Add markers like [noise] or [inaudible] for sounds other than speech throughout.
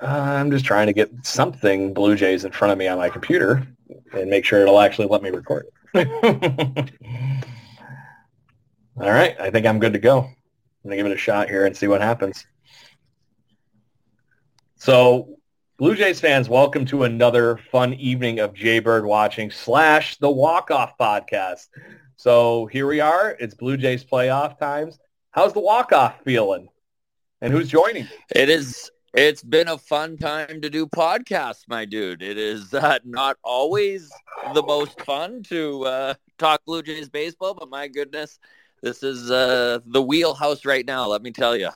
Uh, I'm just trying to get something Blue Jays in front of me on my computer and make sure it'll actually let me record it. [laughs] All right, I think I'm good to go. I'm gonna give it a shot here and see what happens. So, Blue Jays fans, welcome to another fun evening of Jaybird watching slash the walk off podcast. So here we are. It's Blue Jays playoff times. How's the walk off feeling? And who's joining? It is it's been a fun time to do podcasts, my dude. It is uh, not always the most fun to uh, talk Blue Jays baseball, but my goodness, this is uh, the wheelhouse right now. Let me tell you.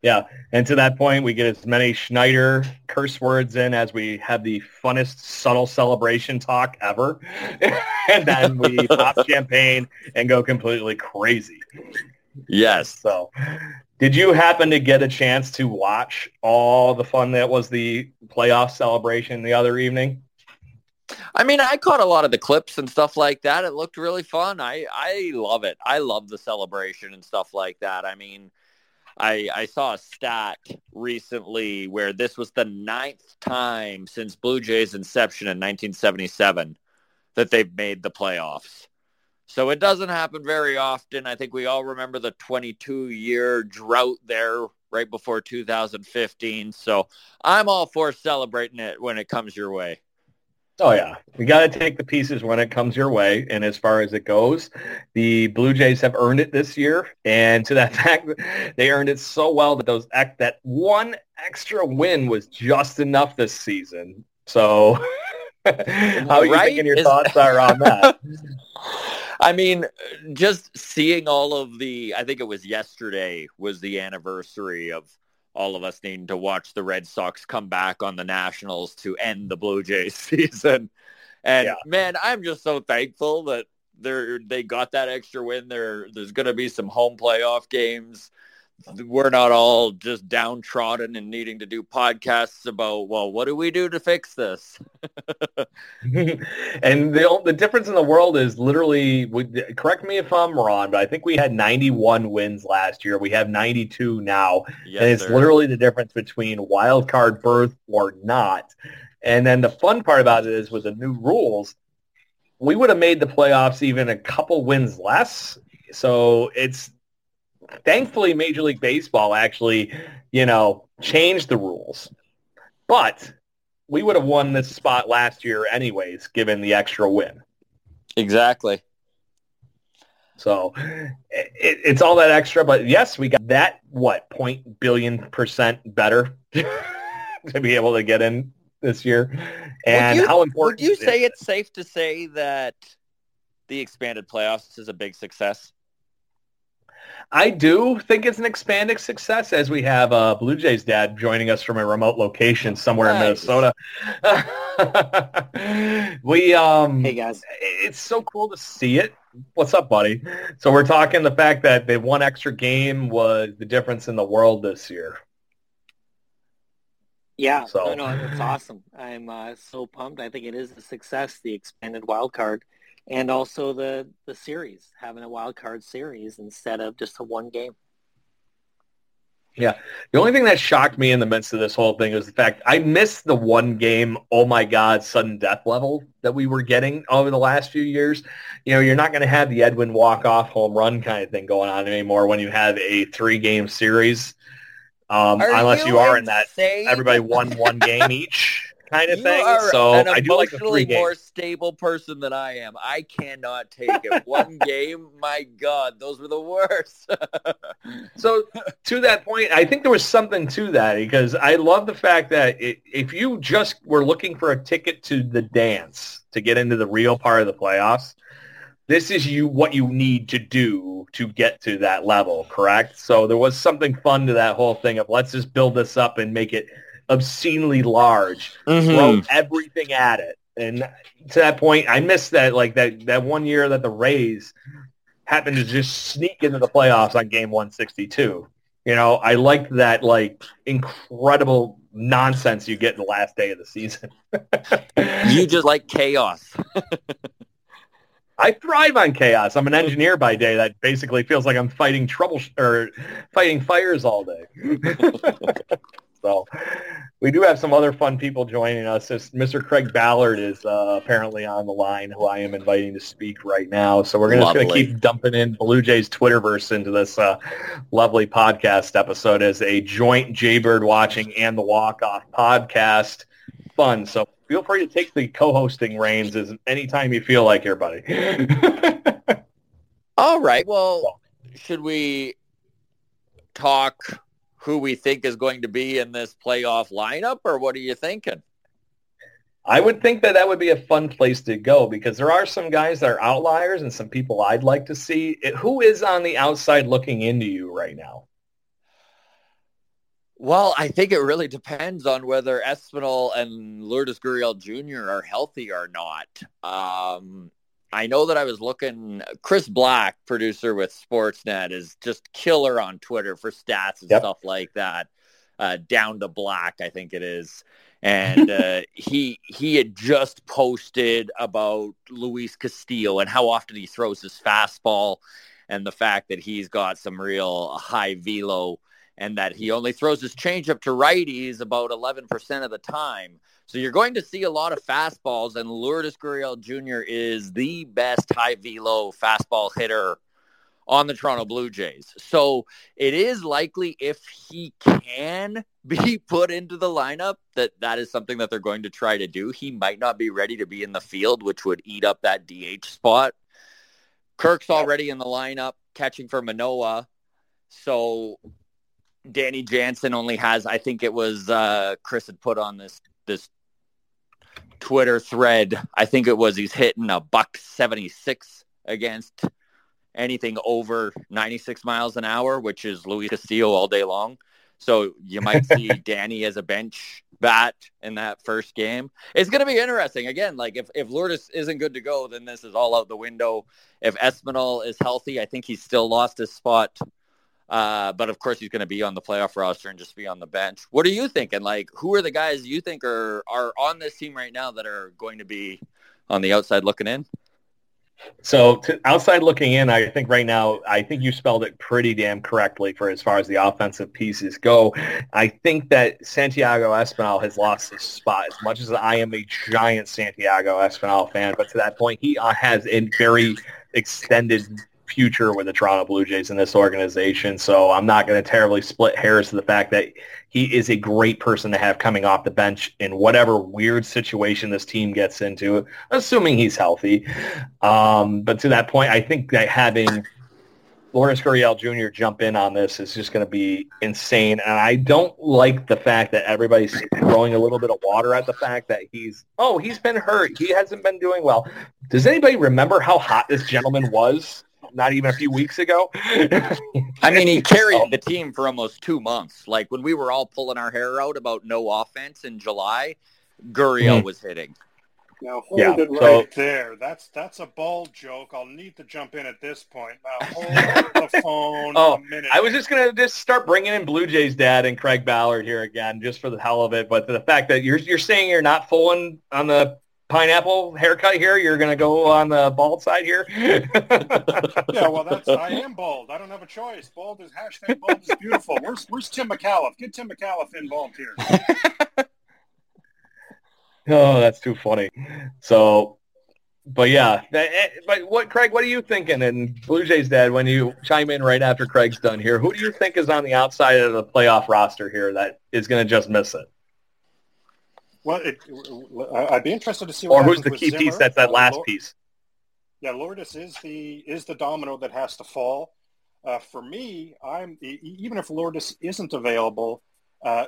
Yeah, and to that point, we get as many Schneider curse words in as we have the funnest subtle celebration talk ever, [laughs] and then we pop [laughs] champagne and go completely crazy. Yes. So did you happen to get a chance to watch all the fun that was the playoff celebration the other evening? I mean, I caught a lot of the clips and stuff like that. It looked really fun. I, I love it. I love the celebration and stuff like that. I mean, I, I saw a stat recently where this was the ninth time since Blue Jays inception in 1977 that they've made the playoffs. So it doesn't happen very often. I think we all remember the 22 year drought there right before 2015. So I'm all for celebrating it when it comes your way. Oh yeah, we got to take the pieces when it comes your way. And as far as it goes, the Blue Jays have earned it this year, and to that [laughs] fact, they earned it so well that those that one extra win was just enough this season. So, [laughs] how are you thinking your thoughts are on that? [laughs] I mean, just seeing all of the, I think it was yesterday was the anniversary of all of us needing to watch the Red Sox come back on the Nationals to end the Blue Jays [laughs] season. And yeah. man, I'm just so thankful that they're, they got that extra win. There, there's going to be some home playoff games we're not all just downtrodden and needing to do podcasts about well what do we do to fix this? [laughs] And the the difference in the world is literally correct me if i'm wrong but i think we had 91 wins last year. We have 92 now. Yes, and it's sir. literally the difference between wild card berth or not. And then the fun part about it is with the new rules we would have made the playoffs even a couple wins less. So it's thankfully Major League Baseball actually, you know, changed the rules. But we would have won this spot last year anyways, given the extra win. Exactly. So it, it's all that extra, but yes, we got that what point billion percent better [laughs] to be able to get in this year. And you, how important? Would you say it's safe to say that the expanded playoffs is a big success? I do think it's an expanding success as we have uh, Blue Jays dad joining us from a remote location somewhere nice. in Minnesota. [laughs] we um Hey guys. It's so cool to see it. What's up, buddy? So we're talking the fact that the one extra game was the difference in the world this year. Yeah, so. no, no, it's awesome. I'm uh, so pumped. I think it is a success, the expanded wild card and also the the series having a wild card series instead of just a one game. Yeah. The only thing that shocked me in the midst of this whole thing was the fact I missed the one game, oh my God, sudden death level that we were getting over the last few years. You know, you're not going to have the Edwin walk-off home run kind of thing going on anymore when you have a three-game series Um, unless you, you are insane? in that everybody won one game each kind of you thing. so I do like the three games. more stable person than I am. I cannot take it. One [laughs] game, my God, those were the worst. [laughs] so to that point, I think there was something to that because I love the fact that it, if you just were looking for a ticket to the dance to get into the real part of the playoffs, this is you what you need to do to get to that level, correct? So there was something fun to that whole thing of let's just build this up and make it – obscenely large, mm-hmm. throw everything at it. And to that point, I missed that like that that one year that the Rays happened to just sneak into the playoffs on game 162. You know, I liked that like incredible nonsense you get in the last day of the season. [laughs] you just like chaos. I thrive on chaos. I'm an engineer by day that basically feels like I'm fighting trouble or fighting fires all day. [laughs] So we do have some other fun people joining us. Mr. Craig Ballard is uh, apparently on the line, who I am inviting to speak right now. So we're just going to keep dumping in Blue Jays Twitterverse into this uh, lovely podcast episode as a joint Jaybird watching and the Walk Off podcast. Fun. So feel free to take the co-hosting reins as anytime you feel like here, buddy. [laughs] All right. Well, should we talk who we think is going to be in this playoff lineup, or what are you thinking? I would think that that would be a fun place to go because there are some guys that are outliers and some people I'd like to see. Who is on the outside looking into you right now? Well, I think it really depends on whether Espinal and Lourdes Gurriel Jr. are healthy or not. Um, I know that I was looking. Chris Black, producer with Sportsnet, is just killer on Twitter for stats and yep. stuff like that. Uh, down to black, I think it is. And uh, [laughs] he he had just posted about Luis Castillo and how often he throws his fastball, and the fact that he's got some real high velo, and that he only throws his changeup to righties about 11% of the time. So you're going to see a lot of fastballs, and Lourdes Gurriel Jr. is the best high velo fastball hitter on the Toronto Blue Jays. So it is likely if he can [laughs] be put into the lineup that that is something that they're going to try to do. He might not be ready to be in the field, which would eat up that DH spot. Kirk's already in the lineup catching for Manoah. So Danny Jansen only has, I think it was uh, Chris had put on this this Twitter thread. I think it was he's hitting a buck 76 against anything over 96 miles an hour, which is Luis Castillo all day long. So you might [laughs] see Danny as a bench bat in that first game. It's going to be interesting. Again, like if, if Lourdes isn't good to go, then this is all out the window. If Espinal is healthy, I think he's still lost his spot uh, but of course, he's going to be on the playoff roster and just be on the bench. What are you thinking? Like, who are the guys you think are are on this team right now that are going to be on the outside looking in? So outside looking in, I think right now, I think you spelled it pretty damn correctly for as far as the offensive pieces go. I think that Santiago Espinal has lost his spot as much as I am a giant Santiago Espinal fan. But to that point, he uh, has a very extended future with the Toronto Blue Jays in this organization. So I'm not going to terribly split hairs to the fact that he is a great person to have coming off the bench in whatever weird situation this team gets into, assuming he's healthy. Um, but to that point, I think that having Lourdes Gurriel Jr. jump in on this is just going to be insane. And I don't like the fact that everybody's throwing a little bit of water at the fact that he's, oh, he's been hurt. He hasn't been doing well. Does anybody remember how hot this gentleman was not even a few weeks ago. [laughs] I mean, he carried the team for almost two months. Like when we were all pulling our hair out about no offense in July, Gurriel mm. was hitting. Now hold yeah, it right so, there. That's that's a bald joke. I'll need to jump in at this point. Now hold the [laughs] phone oh, a minute. I was just gonna just start bringing in Blue Jays dad and Craig Ballard here again, just for the hell of it. But the fact that you're you're saying you're not fooling on the pineapple haircut here. You're going to go on the bald side here. [laughs] yeah, well, that's I am bald. I don't have a choice. Bald is hashtag bald is beautiful. Where's Where's Tim McAuliffe? Get Tim McAuliffe involved here. [laughs] oh, that's too funny. So but yeah, eh, but what, Craig? What are you thinking? And Blue Jays dad, when you chime in right after Craig's done here, who do you think is on the outside of the playoff roster here that is going to just miss it? Well, it, I'd be interested to see. or who's the key Cimber. piece? That's that uh, last piece. Yeah, Lourdes is the is the domino that has to fall. Uh, for me, I'm even if Lourdes isn't available, uh,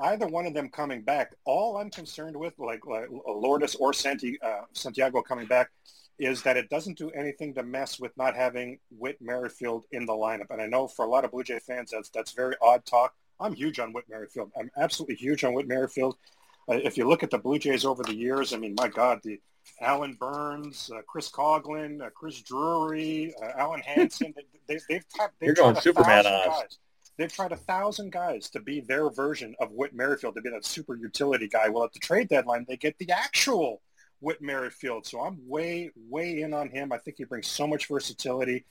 either one of them coming back, all I'm concerned with, like, like Lourdes or Santi, uh, Santiago coming back, is that it doesn't do anything to mess with not having Whit Merrifield in the lineup. And I know for a lot of Blue Jay fans, that's that's very odd talk. I'm huge on Whit Merrifield. I'm absolutely huge on Whit Merrifield. Uh, if you look at the Blue Jays over the years, I mean, my God, the Alan Burns, uh, Chris Coghlan, uh, Chris Drury, uh, Alen [laughs] Hanson, they, have they've, they've You're going Superman. They've tried a thousand guys to be their version of Whit Merrifield, to be that super utility guy. Well, at the trade deadline, they get the actual Whit Merrifield. So I'm way, way in on him. I think he brings so much versatility.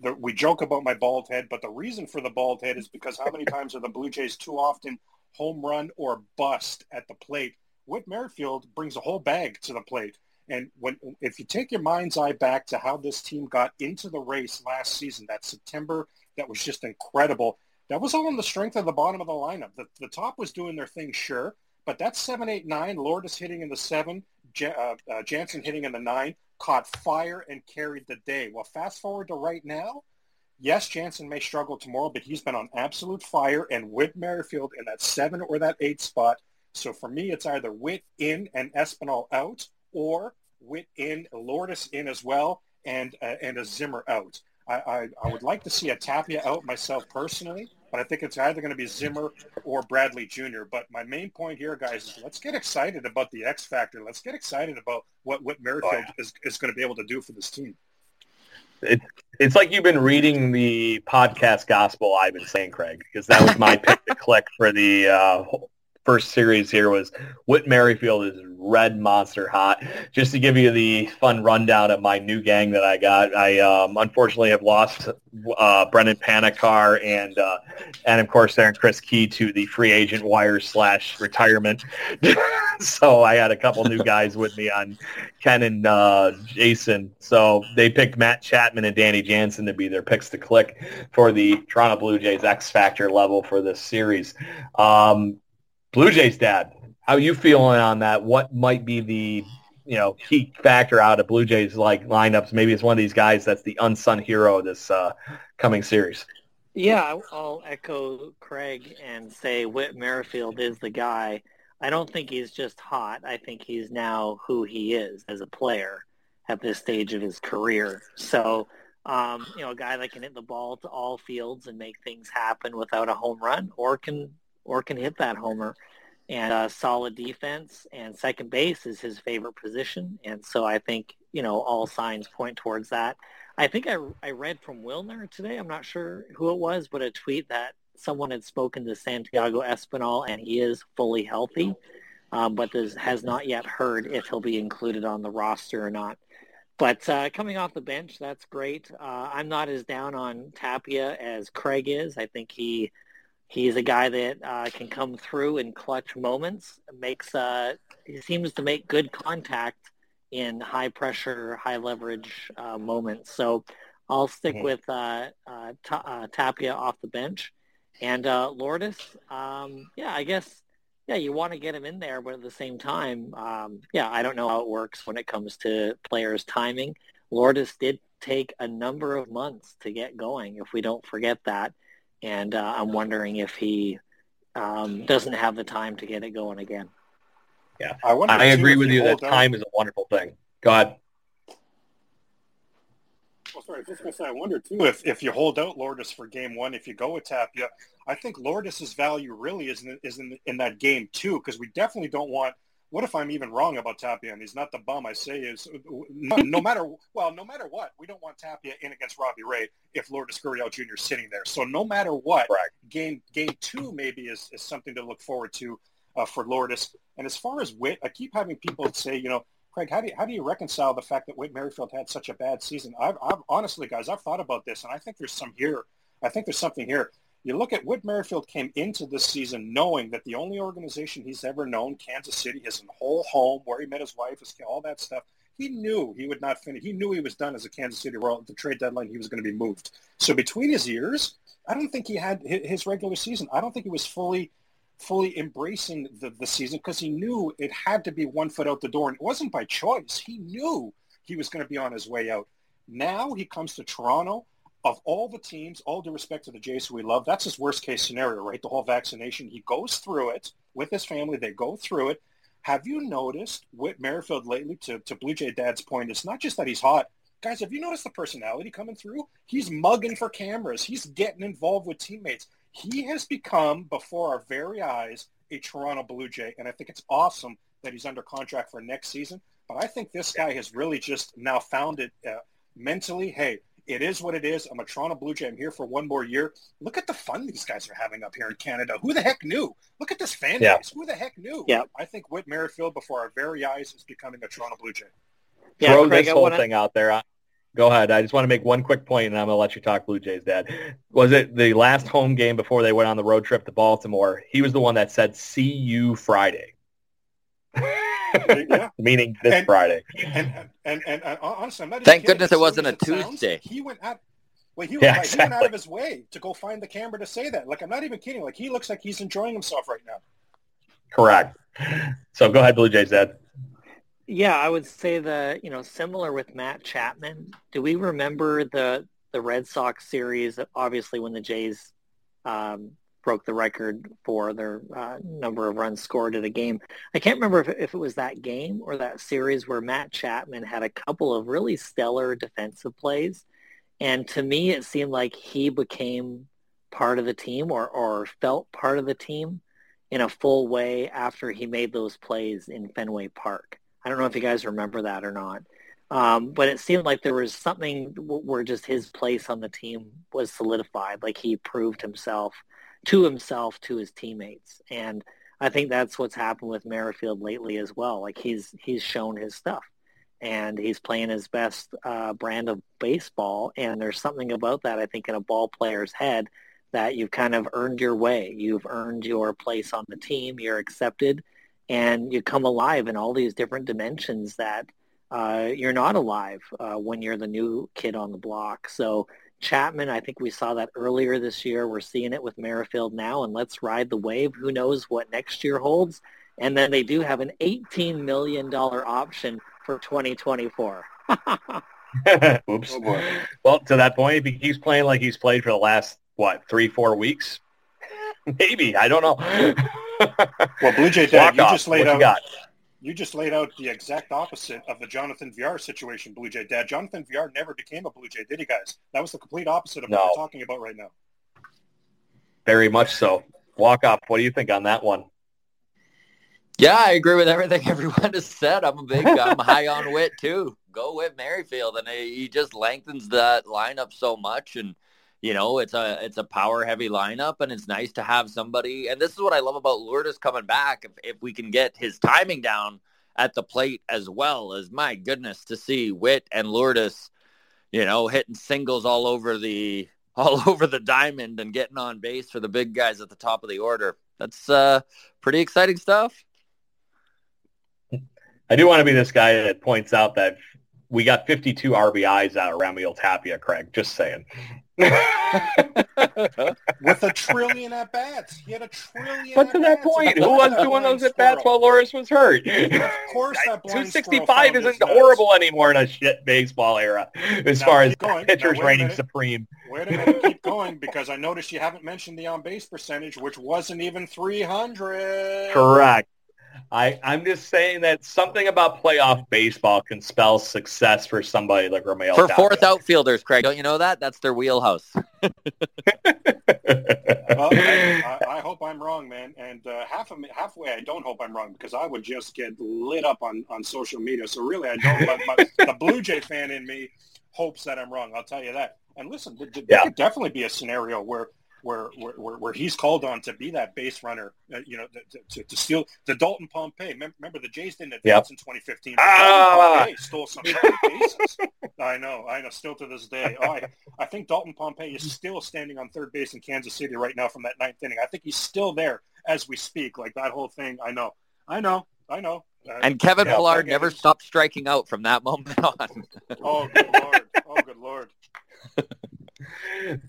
The, we joke about my bald head, but the reason for the bald head is because how many [laughs] times are the Blue Jays too often home run or bust at the plate? Whit Merrifield brings a whole bag to the plate. And when if you take your mind's eye back to how this team got into the race last season, that September, that was just incredible. That was all on the strength of the bottom of the lineup. The, the top was doing their thing, sure, but that seven, eight, nine, Lourdes hitting in the seven, J- uh, uh, Jansen hitting in the nine, caught fire and carried the day. Well, fast forward to right now. Yes, Jansen may struggle tomorrow, but he's been on absolute fire and Whit Merrifield in that seven or that eight spot. So for me, it's either Whit in and Espinal out, or Whit in, Lourdes in as well, and uh, and a Cimber out. I, I, I, would like to see a Tapia out myself personally, but I think it's either going to be Cimber or Bradley Jr. But my main point here, guys, is let's get excited about the X factor. Let's get excited about what what Merrifield oh, yeah. is, is going to be able to do for this team. It, it's like you've been reading the podcast gospel I've been saying, Craig, because that was my pick to click for the uh, first series here was Whit Merrifield is red monster hot. Just to give you the fun rundown of my new gang that I got, I um, unfortunately have lost uh, Brendan Panikar and uh, and of course Aaron Chris Key to the free agent wire slash retirement. [laughs] so I had a couple new guys with me on Ken and uh, Jason. So they picked Matt Chapman and Danny Jansen to be their picks to click for the Toronto Blue Jays X Factor level for this series. Um, Blue Jays dad, how you feeling on that? What might be the you know key factor out of Blue Jays like lineups? Maybe it's one of these guys that's the unsung hero this uh, coming series. Yeah, I'll echo Craig and say Whit Merrifield is the guy. I don't think he's just hot. I think he's now who he is as a player at this stage of his career. So, um, you know, a guy that can hit the ball to all fields and make things happen without a home run, or can or can hit that homer. And uh, solid defense and second base is his favorite position. And so I think, you know, all signs point towards that. I think I, I read from Wilner today, I'm not sure who it was, but a tweet that someone had spoken to Santiago Espinal and he is fully healthy, um, but this has not yet heard if he'll be included on the roster or not. But uh, coming off the bench, that's great. Uh, I'm not as down on Tapia as Craig is. I think he He's a guy that uh, can come through in clutch moments. Makes uh, he seems to make good contact in high pressure, high leverage uh, moments. So I'll stick mm-hmm. with uh, uh, uh, Tapia off the bench, and Lourdes. Um, yeah, I guess. Yeah, you want to get him in there, but at the same time, um, yeah, I don't know how it works when it comes to players' timing. Lourdes did take a number of months to get going. If we don't forget that, and uh, I'm wondering if he um, doesn't have the time to get it going again. Yeah, I, I agree with you that time is a wonderful thing. Go ahead. Well, sorry, I was just going to say, I wonder too if, if you hold out Lourdes for game one, if you go with Tapia, I think Lourdes's value really is in, is in, in that game two, because we definitely don't want what if I'm even wrong about Tapia and he's not the bum I say is? No, no, matter well, no matter what, we don't want Tapia in against Robbie Ray if Lourdes Gurriel Jr. is sitting there. So no matter what, right. game game two maybe is, is something to look forward to uh, for Lourdes. And as far as Whit, I keep having people say, you know, Craig, how do you, how do you reconcile the fact that Whit Merrifield had such a bad season? I've, I've honestly, guys, I've thought about this, and I think there's some here. I think there's something here. You look at Whit Merrifield came into this season knowing that the only organization he's ever known, Kansas City, his whole home, where he met his wife, his, all that stuff. He knew he would not finish. He knew he was done as a Kansas City Royal at the trade deadline. He was going to be moved. So between his ears, I don't think he had his regular season. I don't think he was fully fully embracing the, the season because he knew it had to be one foot out the door. And it wasn't by choice. He knew he was going to be on his way out. Now he comes to Toronto. Of all the teams, all due respect to the Jays who we love, that's his worst case scenario, right? The whole vaccination. He goes through it with his family. They go through it. Have you noticed Whit Merrifield lately, to, to Blue Jay Dad's point, it's not just that he's hot. Guys, have you noticed the personality coming through? He's mugging for cameras. He's getting involved with teammates. He has become, before our very eyes, a Toronto Blue Jay. And I think it's awesome that he's under contract for next season. But I think this guy has really just now found it uh, mentally. Hey, it is what it is. I'm a Toronto Blue Jay. I'm here for one more year. Look at the fun these guys are having up here in Canada. Who the heck knew? Look at this fan yeah. base. Who the heck knew? Yeah. I think Whit Merrifield, before our very eyes, is becoming a Toronto Blue Jay. Yeah, Throw Craig, this whole wanna... thing out there. Go ahead. I just want to make one quick point, and I'm going to let you talk Blue Jays, Dad. Was it the last home game before they went on the road trip to Baltimore? He was the one that said, "See you Friday." [laughs] yeah. [laughs] Meaning this and, Friday. And and, and, and honestly, I'm not Thank goodness it wasn't a Tuesday. Sounds, he went out. Well, he, yeah, exactly. he went out of his way to go find the camera to say that. Like, I'm not even kidding. Like, he looks like he's enjoying himself right now. Correct. So go ahead, Blue Jays, Dad. Yeah, I would say the you know similar with Matt Chapman. Do we remember the the Red Sox series? Obviously, when the Jays um, broke the record for their uh, number of runs scored at a game. I can't remember if, if it was that game or that series where Matt Chapman had a couple of really stellar defensive plays, and to me, it seemed like he became part of the team or or felt part of the team in a full way after he made those plays in Fenway Park. I don't know if you guys remember that or not. Um, but it seemed like there was something where just his place on the team was solidified, like he proved himself to himself, to his teammates. And I think that's what's happened with Merrifield lately as well. Like he's he's shown his stuff, and he's playing his best uh, brand of baseball. And there's something about that I think in a ball player's head that you've kind of earned your way. You've earned your place on the team. You're accepted and you come alive in all these different dimensions that uh, you're not alive uh, when you're the new kid on the block. So Chapman, I think we saw that earlier this year. We're seeing it with Merrifield now, and let's ride the wave. Who knows what next year holds? And then they do have an $18 million option for 2024. [laughs] [laughs] Oops. Oh well, to that point, if he keeps playing like he's played for the last, what, three, four weeks, [laughs] maybe. I don't know well, Blue Jay Dad, you just laid what out. You, you, just laid out the exact opposite of the Jonathan Villar situation, Blue Jay Dad. Jonathan Villar never became a Blue Jay, did he, guys? That was the complete opposite of no. what we're talking about right now. Very much so. Walk up. What do you think on that one? Yeah, I agree with everything [laughs] everyone has said. I'm a big, I'm high on Whit too. Go with Merrifield, and he just lengthens that lineup so much, and you know, it's a it's a power heavy lineup, and it's nice to have somebody. And this is what I love about Lourdes coming back. If, if we can get his timing down at the plate as well as my goodness to see Whit and Lourdes, you know, hitting singles all over the [laughs] all over the diamond and getting on base for the big guys at the top of the order. That's uh, pretty exciting stuff. I do want to be this guy that points out that we got 52 RBIs out of Raimel Tapia, Craig. Just saying. [laughs] With a [laughs] trillion at bats. He had a trillion But to that point, who was doing those at bats while Lourdes was hurt? Of course that 265 isn't horrible anymore in a shit baseball era as now, far as going. pitchers now, reigning supreme. Wait a minute, keep going because I noticed you haven't mentioned the on-base percentage, which wasn't even 300. Correct. I, I'm just saying that something about playoff baseball can spell success for somebody like Romeo. For fourth outfielders, Craig, don't you know that? That's their wheelhouse. [laughs] well, [laughs] I, I, hope I'm wrong, man. And uh, half of me, halfway, I don't hope I'm wrong because I would just get lit up on, on social media. So really, I don't. my, the Blue Jay fan in me hopes that I'm wrong. I'll tell you that. And listen, there, there yeah. could definitely be a scenario where where, where, where he's called on to be that base runner, uh, you know, to, to, to, steal the Dalton Pompey. Remember, the Jays didn't advance yep. in 2015. Ah! Pompey stole some bases. [laughs] I know, I know, still to this day. Oh, I, I think Dalton Pompey is still standing on third base in Kansas City right now from that ninth inning. I think he's still there as we speak. Like that whole thing. I know, I know, I know. and Kevin yeah, Pillar never stopped striking out from that moment [laughs] on. oh, good lord! Oh, good lord! [laughs]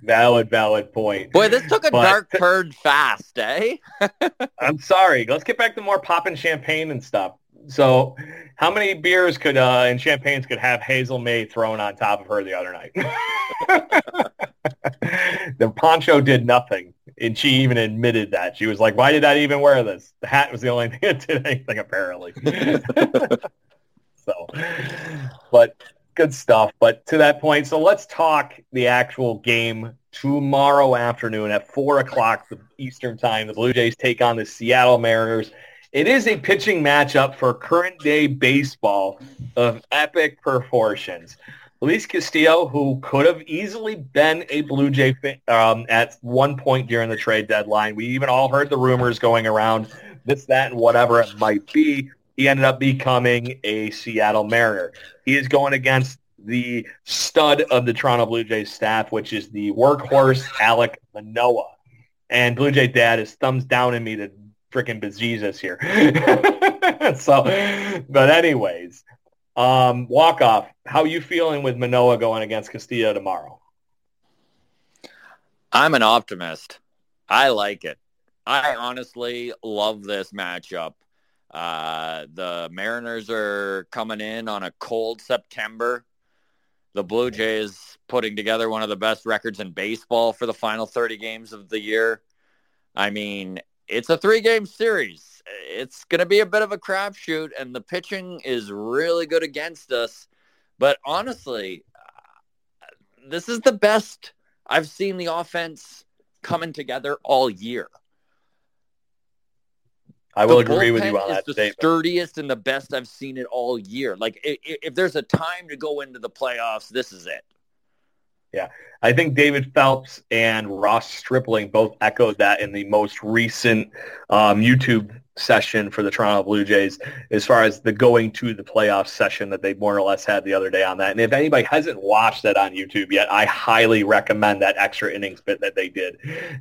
valid, valid point. Boy, this took a but, dark turn fast, eh? [laughs] I'm sorry. Let's get back to more popping champagne and stuff. So, how many beers could uh, and champagnes could have Hazel Mae thrown on top of her the other night? [laughs] the poncho did nothing, and she even admitted that. She was like, "Why did I even wear this? The hat was the only thing that did anything, apparently." [laughs] so, but good stuff. But to that point, so let's talk the actual game tomorrow afternoon at four o'clock Eastern time. The Blue Jays take on the Seattle Mariners. It is a pitching matchup for current day baseball of epic proportions. Luis Castillo, who could have easily been a Blue Jay um, at one point during the trade deadline. We even all heard the rumors going around, this, that, and whatever it might be he ended up becoming a Seattle Mariner. He is going against the stud of the Toronto Blue Jays staff, which is the workhorse Alec Manoah. And Blue Jay Dad is thumbs down in me to freaking bejesus here. [laughs] so, but anyways, um, walk off. How you feeling with Manoah going against Castillo tomorrow? I'm an optimist. I like it. I honestly love this matchup. Uh, the Mariners are coming in on a cold September. The Blue Jays putting together one of the best records in baseball for the final 30 games of the year. I mean, it's a three-game series. It's going to be a bit of a crapshoot, and the pitching is really good against us. But honestly, this is the best I've seen the offense coming together all year. I will agree with you on that. the statement. sturdiest and the best I've seen it all year. Like if, if there's a time to go into the playoffs, this is it. Yeah, I think David Phelps and Ross Stripling both echoed that in the most recent um, YouTube session for the Toronto Blue Jays as far as the going to the playoff session that they more or less had the other day on that. And if anybody hasn't watched that on YouTube yet, I highly recommend that extra innings bit that they did.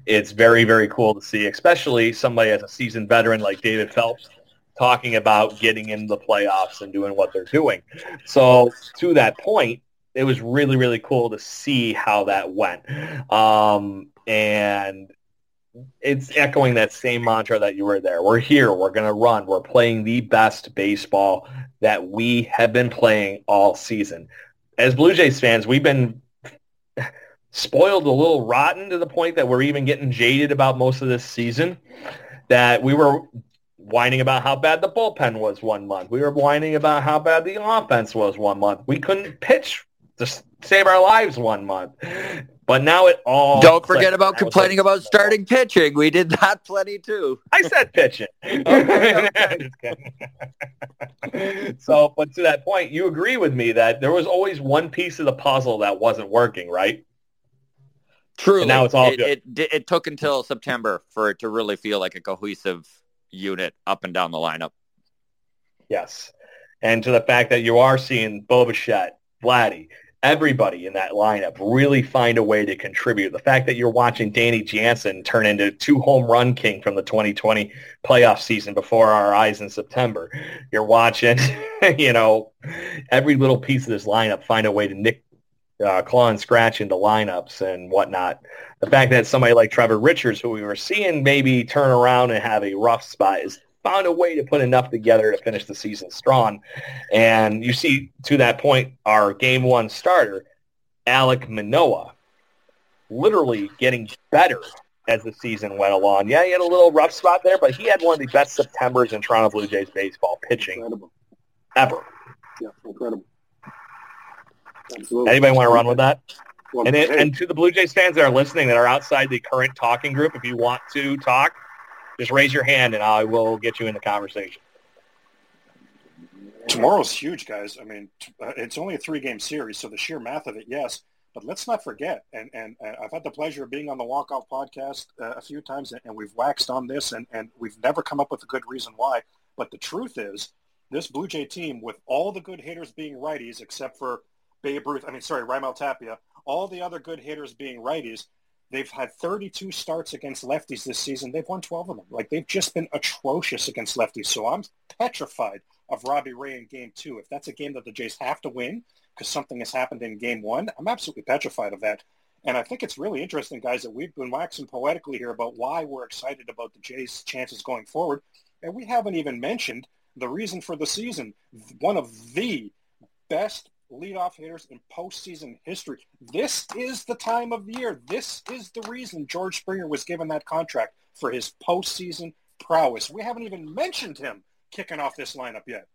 It's very, very cool to see, especially somebody as a seasoned veteran like David Phelps talking about getting in the playoffs and doing what they're doing. So to that point, it was really, really cool to see how that went. Um, and it's echoing that same mantra that you were there. We're here. We're going to run. We're playing the best baseball that we have been playing all season. As Blue Jays fans, we've been spoiled a little rotten to the point that we're even getting jaded about most of this season. That we were whining about how bad the bullpen was one month. We were whining about how bad the offense was one month. We couldn't pitch to save our lives one month. But now it all. Don't forget about complaining like, about starting pitching. We did that plenty too. I said pitching. [laughs] so, but to that point, you agree with me that there was always one piece of the puzzle that wasn't working, right? True. now it's all it, good. It, it took until September for it to really feel like a cohesive unit up and down the lineup. Yes. And to the fact that you are seeing Bo Bichette, Vladdy, everybody in that lineup really find a way to contribute. The fact that you're watching Danny Jansen turn into two home run king from the 2020 playoff season before our eyes in September. You're watching, [laughs] you know, every little piece of this lineup find a way to nick uh, claw and scratch into lineups and whatnot. The fact that somebody like Trevor Richards, who we were seeing maybe turn around and have a rough spot, is found a way to put enough together to finish the season strong. And you see, to that point, our game one starter, Alec Manoah, literally getting better as the season went along. Yeah, he had a little rough spot there, but he had one of the best Septembers in Toronto Blue Jays baseball pitching incredible. ever. Yeah, incredible. Absolutely. Anybody want to run with that? Well, and, it, and to the Blue Jays fans that are listening that are outside the current talking group, if you want to talk, just raise your hand and I will get you in the conversation. Tomorrow's huge, guys. I mean, uh, it's only a three-game series, so the sheer math of it, yes. But let's not forget, and, and, and I've had the pleasure of being on the Walkoff podcast uh, a few times, and we've waxed on this, and, and we've never come up with a good reason why. But the truth is, this Blue Jay team, with all the good hitters being righties, except for Babe Ruth, I mean, sorry, Raimel Tapia, all the other good hitters being righties, They've had 32 starts against lefties this season. They've won 12 of them. Like they've just been atrocious against lefties. So I'm petrified of Robbie Ray in game two. If that's a game that the Jays have to win because something has happened in game one, I'm absolutely petrified of that. And I think it's really interesting, guys, that we've been waxing poetically here about why we're excited about the Jays' chances going forward. And we haven't even mentioned the reason for the season. One of the best leadoff hitters in postseason history. This is the time of the year. This is the reason George Springer was given that contract for his postseason prowess. We haven't even mentioned him kicking off this lineup yet.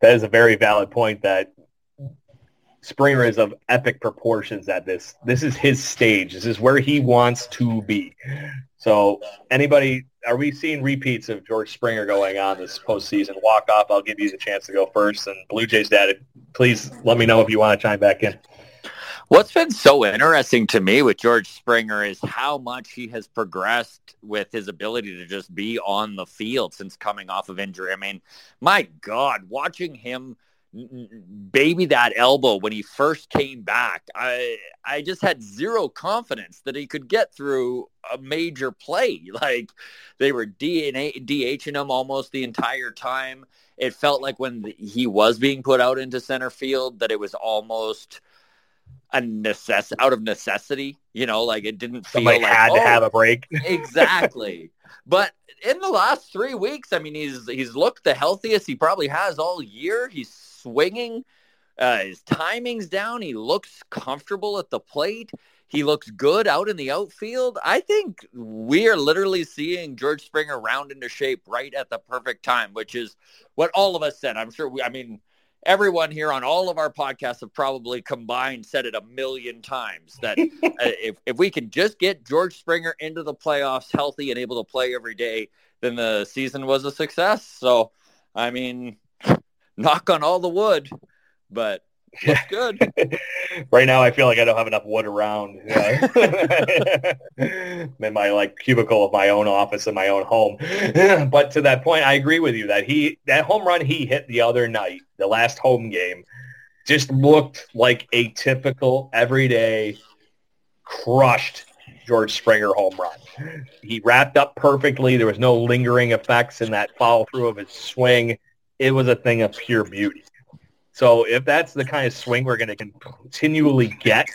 That is a very valid point that Springer is of epic proportions at this. This is his stage. This is where he wants to be. So anybody, are we seeing repeats of George Springer going on this postseason walk off? I'll give you the chance to go first. And Blue Jays dad, please let me know if you want to chime back in. What's been so interesting to me with George Springer is how much he has progressed with his ability to just be on the field since coming off of injury. I mean, my God, watching him baby that elbow when he first came back, I I just had zero confidence that he could get through a major play. [laughs] Like they were DNA, DHing him almost the entire time. It felt like when he was being put out into center field that it was almost – a necess out of necessity. You know, like it didn't feel Somebody like had oh, to have a break. [laughs] exactly. But in the last three weeks, I mean, he's he's looked the healthiest he probably has all year. He's swinging. Uh, his timing's down. He looks comfortable at the plate. He looks good out in the outfield. I think we are literally seeing George Springer round into shape right at the perfect time, which is what all of us said. I'm sure we, I mean, everyone here on all of our podcasts have probably combined said it a million times that [laughs] uh, if, if we can just get George Springer into the playoffs healthy and able to play every day, then the season was a success. So, I mean, knock on all the wood, but Looks good. [laughs] right now, I feel like I don't have enough wood around. [laughs] in my like cubicle of my own office in my own home. [clears throat] but to that point, I agree with you that he that home run he hit the other night, the last home game, just looked like a typical everyday crushed George Springer home run. He wrapped up perfectly. There was no lingering effects in that follow through of his swing. It was a thing of pure beauty. So if that's the kind of swing we're going to continually get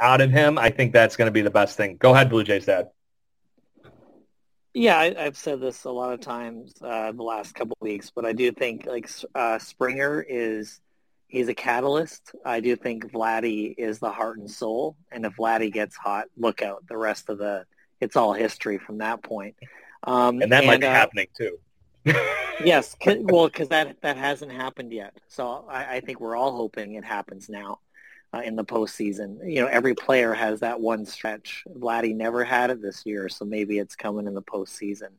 out of him, I think that's going to be the best thing. Go ahead, Blue Jays dad. Yeah, I, have said this a lot of times uh, the last couple weeks, but I do think like uh, Springer is he's a catalyst. I do think Vladdy is the heart and soul, and if Vladdy gets hot, look out. The rest of the it's all history from that point. Um, and that and, might be uh, happening too yes, [laughs] well, because that that hasn't happened yet. So I, I, think we're all hoping it happens now uh, in the postseason. You know, every player has that one stretch. Vladdy never had it this year, so maybe it's coming in the postseason.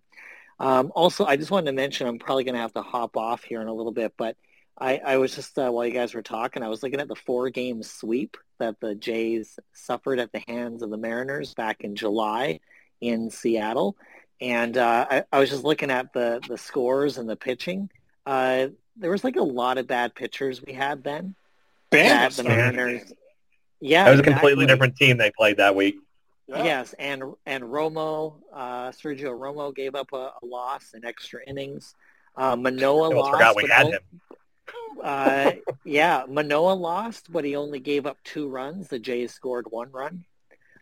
Um, also, I just wanted to mention I'm probably going to have to hop off here in a little bit, but I, I was just uh, while you guys were talking, I was looking at the four-game sweep that the Jays suffered at the hands of the Mariners back in July in Seattle and uh, I, I, was just looking at the the scores and the pitching. Uh, there was like a lot of bad pitchers we had then. Bad the Mariners. Yeah, that was a completely different team they played that week. Yeah. Yes, and and Romo, uh, Sergio Romo gave up a, a loss in extra innings. Uh, Manoah lost. Forgot we had him. [laughs] Uh, yeah, Manoah lost, but he only gave up two runs. The Jays scored one run.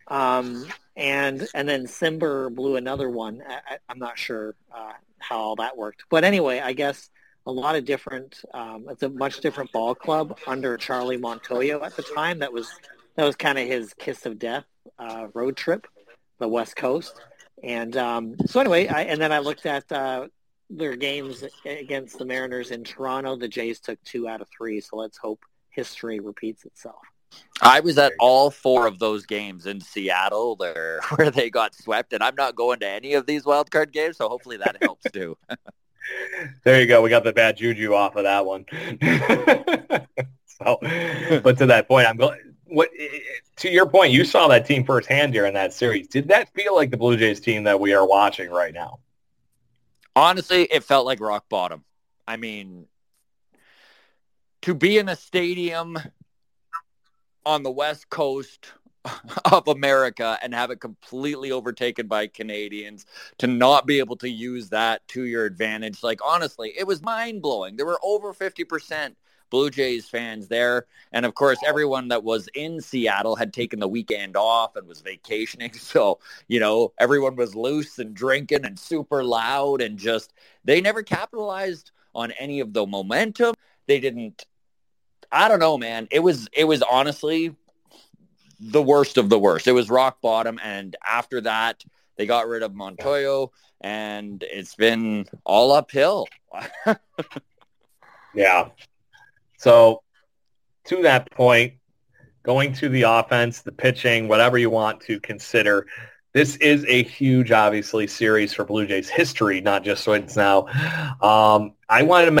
Um, and and then Cimber blew another one. I, am not sure uh, how all that worked, but anyway, I guess a lot of different. Um, it's a much different ball club under Charlie Montoyo at the time. That was that was kind of his kiss of death uh, road trip, the West Coast. And um, so anyway, I, and then I looked at uh, their games against the Mariners in Toronto. The Jays took two out of three. So let's hope history repeats itself. I was at all four of those games in Seattle there [laughs] where they got swept, and I'm not going to any of these wild card games, so hopefully that helps too. [laughs] there you go. We got the bad juju off of that one. [laughs] so, but to that point, I'm going. What to your point? You saw that team firsthand during that series. Did that feel like the Blue Jays team that we are watching right now? Honestly, it felt like rock bottom. I mean, to be in a stadium on the West Coast [laughs] of America and have it completely overtaken by Canadians to not be able to use that to your advantage. Like honestly, it was mind blowing. There were over 50% Blue Jays fans there. And of course, everyone that was in Seattle had taken the weekend off and was vacationing. [laughs] So, you know, everyone was loose and drinking and super loud and just, they never capitalized on any of the momentum. They didn't, I don't know, man. It was, it was honestly the worst of the worst. It was rock bottom. And after that, they got rid of Montoyo and it's been all uphill. [laughs] yeah. So to that point, going to the offense, the pitching, whatever you want to consider, this is a huge, obviously, series for Blue Jays history, not just wins now. Um, I wanted to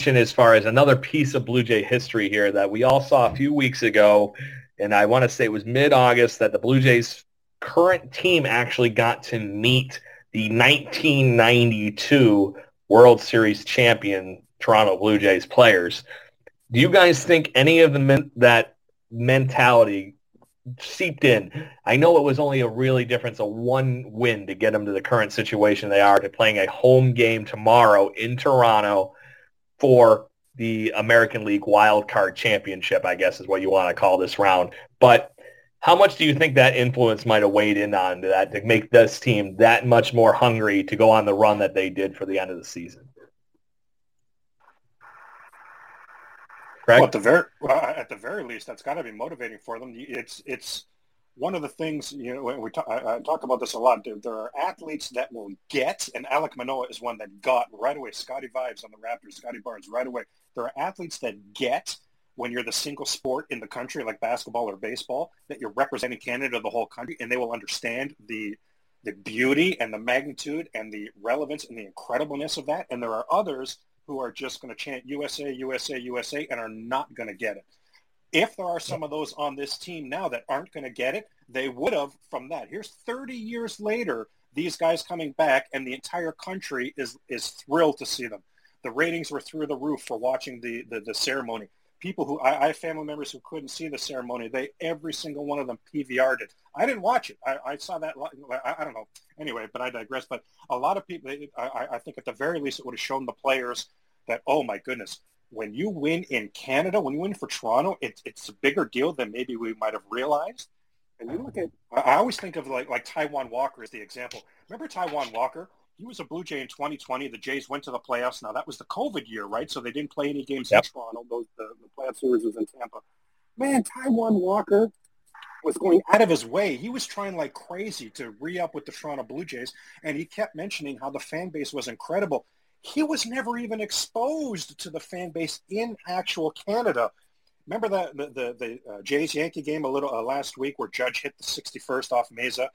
as far as another piece of Blue Jay history here that we all saw a few weeks ago, and I want to say it was mid-August that the Blue Jays current team actually got to meet the 1992 World Series champion Toronto Blue Jays players. Do you guys think any of the men- that mentality seeped in? I know it was only a really difference of one win to get them to the current situation they are to playing a home game tomorrow in Toronto for the American League Wild Card Championship, I guess is what you want to call this round. But how much do you think that influence might have weighed in on that to make this team that much more hungry to go on the run that they did for the end of the season? Well, at the very well, at the very least, that's got to be motivating for them. It's it's one of the things, you know, we talk, I, I talk about this a lot. There, there, are athletes that will get, and Alek Manoah is one that got right away. Scotty Vibes on the Raptors, Scottie Barnes right away. There are athletes that get when you're the single sport in the country, like basketball or baseball, that you're representing Canada, the whole country, and they will understand the the beauty and the magnitude and the relevance and the incredibleness of that. And there are others who are just going to chant USA, USA, USA, and are not going to get it. If there are some of those on this team now that aren't going to get it, they would have from that. Here's 30 years later, these guys coming back, and the entire country is is thrilled to see them. The ratings were through the roof for watching the the, the ceremony. People who I, I, have family members who couldn't see the ceremony. They every single one of them PVR'd it. I didn't watch it. I, I saw that. I, I, don't know. Anyway, but I digress. But a lot of people. I, I think at the very least it would have shown the players that oh my goodness, when you win in Canada, when you win for Toronto, it's it's a bigger deal than maybe we might have realized. And you look at, I always think of like like Taijuan Walker as the example. Remember Taijuan Walker? He was a Blue Jay in 2020. The Jays went to the playoffs. Now that was the COVID year, right? So they didn't play any games yep. in Toronto. Those the, the playoff series was in Tampa. Man, Taijuan Walker was going out of his way. He was trying like crazy to re-up with the Toronto Blue Jays, and he kept mentioning how the fan base was incredible he was never even exposed to the fan base in actual Canada. Remember that the the, the uh, Jays Yankee game a little uh, last week where Judge hit the 61st off Mayza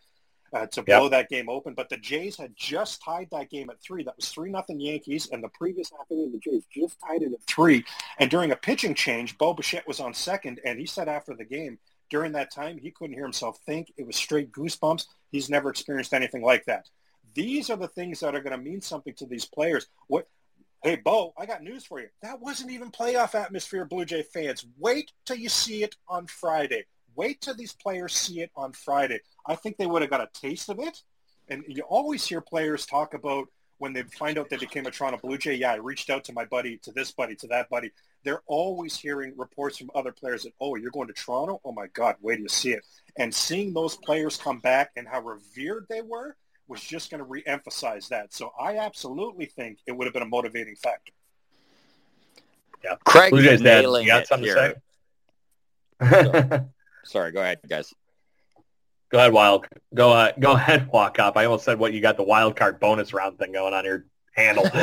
uh, to blow yep. that game open, but the Jays had just tied that game at three. That was three nothing Yankees, and the previous afternoon the Jays just tied it at three. And during a pitching change, Bo Bichette was on second, and he said after the game during that time he couldn't hear himself think. It was straight goosebumps. He's never experienced anything like that. These are the things that are going to mean something to these players. What? Hey, Bo, I got news for you. That wasn't even playoff atmosphere, Blue Jay fans. Wait till you see it on Friday. Wait till these players see it on Friday. I think they would have got a taste of it. And you always hear players talk about when they find out they became a Toronto Blue Jay, yeah, I reached out to my buddy, to this buddy, to that buddy. They're always hearing reports from other players that, oh, you're going to Toronto? Oh, my God, wait till you see it. And seeing those players come back and how revered they were was just going to re-emphasize that. So I absolutely think it would have been a motivating factor. Yeah, Craig Blue Jays dad, you got something here. to [laughs] say? Sorry, go ahead, guys. Go ahead, Wild. Go uh, go ahead, walk up. I almost said what you got the wild card bonus round thing going on here handle. [laughs] [laughs]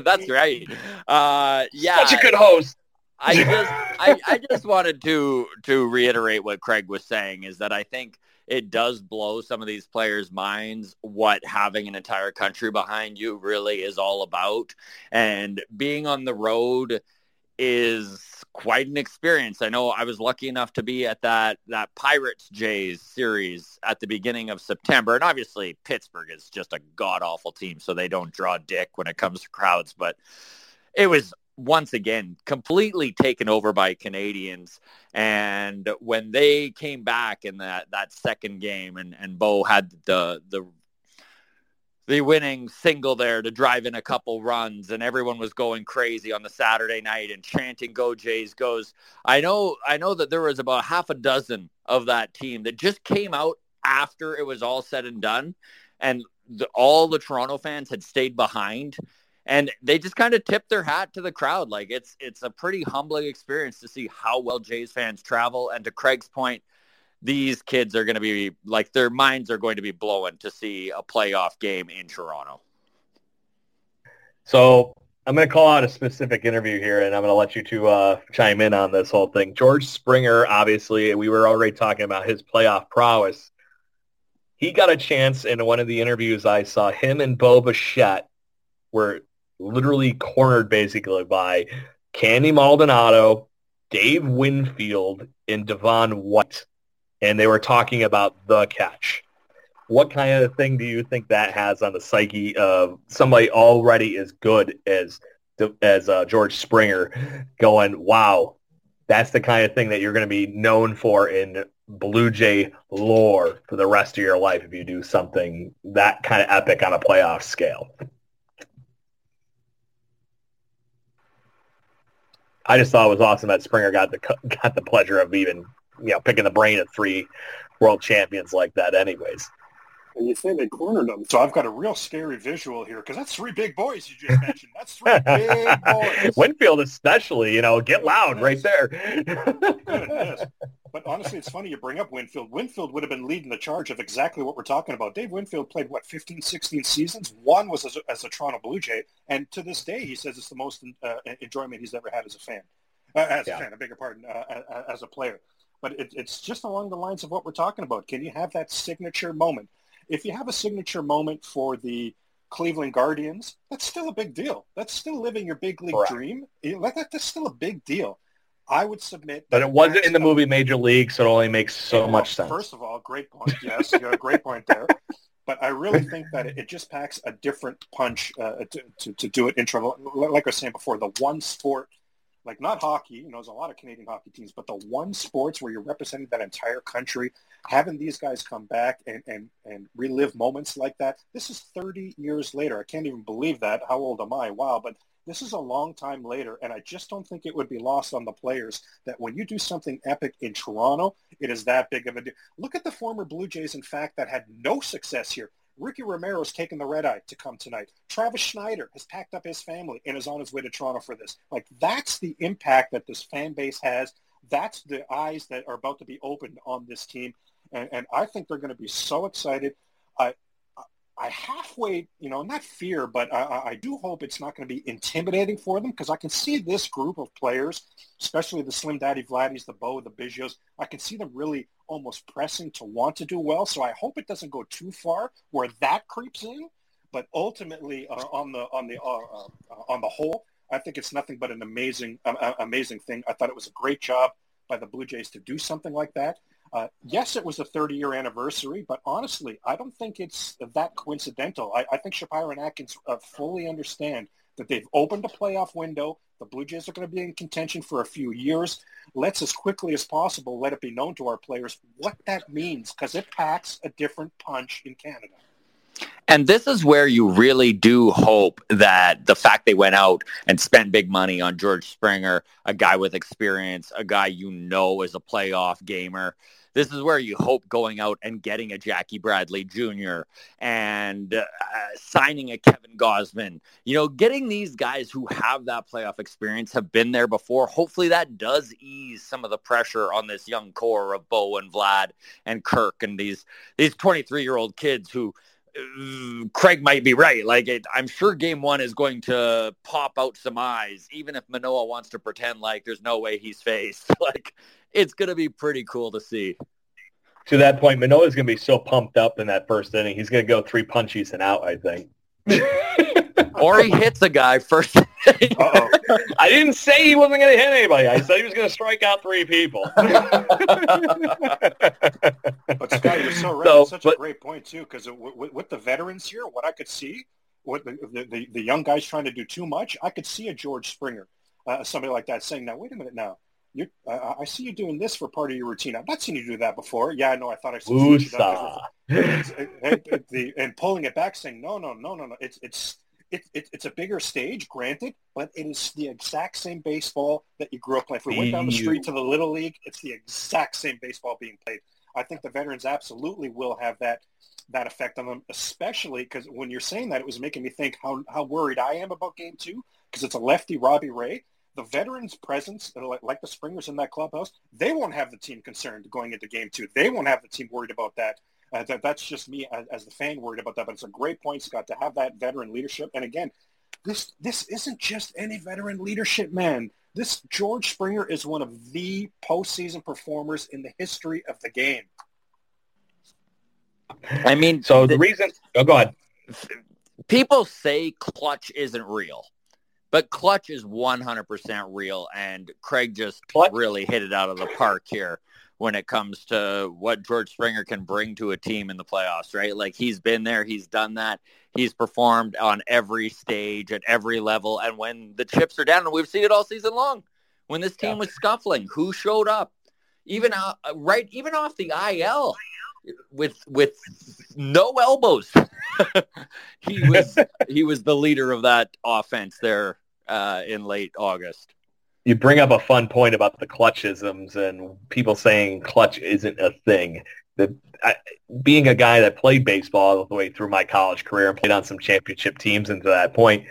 That's right. Uh, yeah, such a good host. I just I, I just wanted to to reiterate what Craig was saying is that I think it does blow some of these players' minds what having an entire country behind you really is all about. And being on the road is quite an experience. I know I was lucky enough to be at that that Pirates Jays series at the beginning of September, and obviously Pittsburgh is just a god awful team, so they don't draw dick when it comes to crowds. But it was once again completely taken over by Canadians. And when they came back in that that second game, and and Bo had the the the winning single there to drive in a couple runs and everyone was going crazy on the Saturday night and chanting go Jays goes I know I know that there was about half a dozen of that team that just came out after it was all said and done and the, all the Toronto fans had stayed behind and they just kind of tipped their hat to the crowd like it's it's a pretty humbling experience to see how well Jays fans travel and to Craig's point these kids are going to be like their minds are going to be blowing to see a playoff game in Toronto. So I'm going to call out a specific interview here, and I'm going to let you two uh, chime in on this whole thing. George Springer, obviously, we were already talking about his playoff prowess. He got a chance in one of the interviews I saw. Him and Bo Bichette were literally cornered basically by Candy Maldonado, Dave Winfield, and Devon White and they were talking about the catch. What kind of thing do you think that has on the psyche of somebody already as good as as uh, George Springer, going, "Wow, that's the kind of thing that you're going to be known for in Blue Jay lore for the rest of your life if you do something that kind of epic on a playoff scale." I just thought it was awesome that Springer got the [laughs] got the pleasure of even you know picking the brain of three world champions like that, anyways. And you say they cornered them. So I've got a real scary visual here because that's three big boys you just mentioned. That's three [laughs] big boys. Winfield especially, you know, get loud right there. But honestly, it's funny you bring up Winfield. Winfield would have been leading the charge of exactly what we're talking about. Dave Winfield played, what, 15, 16 seasons? One was as a, as a Toronto Blue Jay. And to this day, he says it's the most uh, enjoyment he's ever had as a fan. Uh, as yeah. a fan, a bigger pardon, uh, as a player but it, it's just along the lines of what we're talking about. Can you have that signature moment? If you have a signature moment for the Cleveland Guardians, that's still a big deal. That's still living your big league Correct. dream. That, that's still a big deal. I would submit. But it wasn't in the movie Major League, so it only makes so well, much sense. First of all, great point. Yes, you got a great point there. But I really [laughs] think that it, it just packs a different punch uh, to, to, to, do it in trouble. Like I was saying before, the one sport like not hockey, you know, there's a lot of Canadian hockey teams, but the one sports where you're representing that entire country, having these guys come back and, and, and relive moments like that, this is 30 years later. I can't even believe that. How old am I? Wow. But this is a long time later, and I just don't think it would be lost on the players that when you do something epic in Toronto, it is that big of a deal. Look at the former Blue Jays, in fact, that had no success here. Ricky Romero's taken the red eye to come tonight. Travis Snider has packed up his family and is on his way to Toronto for this. Like that's the impact that this fan base has. That's the eyes that are about to be opened on this team. And, and I think they're going to be so excited. I, I halfway, you know, not fear, but I, I do hope it's not going to be intimidating for them because I can see this group of players, especially the Slim Daddy Vladdies, the Bo, the Biggios, I can see them really almost pressing to want to do well. So I hope it doesn't go too far where that creeps in. But ultimately, uh, on the on the uh, uh, on the whole, I think it's nothing but an amazing amazing thing. I thought it was a great job by the Blue Jays to do something like that. Uh, yes, it was a 30-year anniversary, but honestly, I don't think it's that coincidental. I, I think Shapiro and Atkins uh, fully understand that they've opened a playoff window. The Blue Jays are going to be in contention for a few years. Let's, as quickly as possible, let it be known to our players what that means because it packs a different punch in Canada. And this is where you really do hope that the fact they went out and spent big money on George Springer, a guy with experience, a guy you know is a playoff gamer, this is where you hope going out and getting a Jackie Bradley Jr. and uh, signing a Kevin Gausman. You know, getting these guys who have that playoff experience, have been there before. Hopefully that does ease some of the pressure on this young core of Bo and Vlad and Kirk and these these 23 year old kids who uh, Craig might be right. Like it, I'm sure game one is going to pop out some eyes, even if Manoah wants to pretend like there's no way he's faced. [laughs] like it's going to be pretty cool to see. To that point, Manoah is going to be so pumped up in that first inning. He's going to go three punchies and out, I think. [laughs] or he hits a guy first. I didn't say he wasn't going to hit anybody. I said he was going to strike out three people. [laughs] but Scott, you're so right. So, It's such but, a great point too, because with, with, the veterans here, what I could see, what the, the, the, young guys trying to do too much, I could see a George Springer, uh, somebody like that, saying, "Now wait a minute, now you, uh, I see you doing this for part of your routine. I've not seen you do that before. Yeah, I know. I thought I saw you and, and, and, pulling it back, saying, no, no, no, no, no. It's it's it, it, it's a bigger stage, granted, but it is the exact same baseball that you grew up playing. If we went down the street to the little league, it's the exact same baseball being played. I think the veterans absolutely will have that that effect on them, especially because when you're saying that, it was making me think how how worried I am about Game Two because it's a lefty, Robbie Ray the veterans' presence, uh, like, like the Springers in that clubhouse, they won't have the team concerned going into game two. They won't have the team worried about that. Uh, that that's just me as, as, the fan worried about that. But it's a great point, Scott, to have that veteran leadership. And again, this this isn't just any veteran leadership, man. This George Springer is one of the postseason performers in the history of the game. I mean, so the, the reason. Oh, go ahead. People say clutch isn't real. But clutch is 100% real, and Craig just clutch. really hit it out of the park here when it comes to what George Springer can bring to a team in the playoffs, right? Like he's been there, he's done that. He's performed on every stage at every level. And when the chips are down, and we've seen it all season long, when this team yeah. was scuffling, who showed up? Even uh, right, even off the IL with with no elbows. [laughs] he was [laughs] he was the leader of that offense there uh, in late August. You bring up a fun point about the clutchisms and people saying clutch isn't a thing. The, I, being a guy that played baseball all the way through my college career and played on some championship teams and to that point,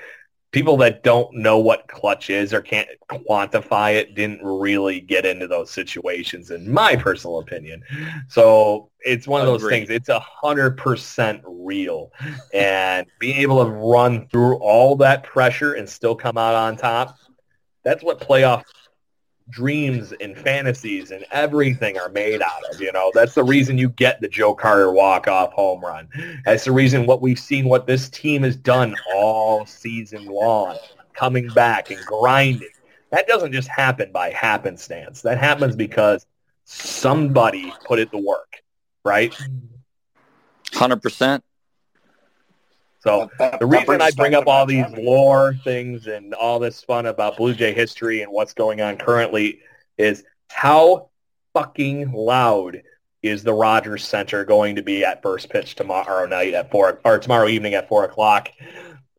people that don't know what clutch is or can't quantify it didn't really get into those situations in my personal opinion. So it's one of those things. It's a hundred percent real. And being able to run through all that pressure and still come out on top that's what playoff dreams and fantasies and everything are made out of. You know, that's the reason you get the Joe Carter walk-off home run. That's the reason what we've seen, what this team has done all season long, coming back and grinding. That doesn't just happen by happenstance. That happens because somebody put it to work, right? 100%. So that, the reason I bring up all these lore things and all this fun about Blue Jay history and what's going on currently is how fucking loud is the Rogers Center going to be at first pitch tomorrow night at four or tomorrow evening at four o'clock?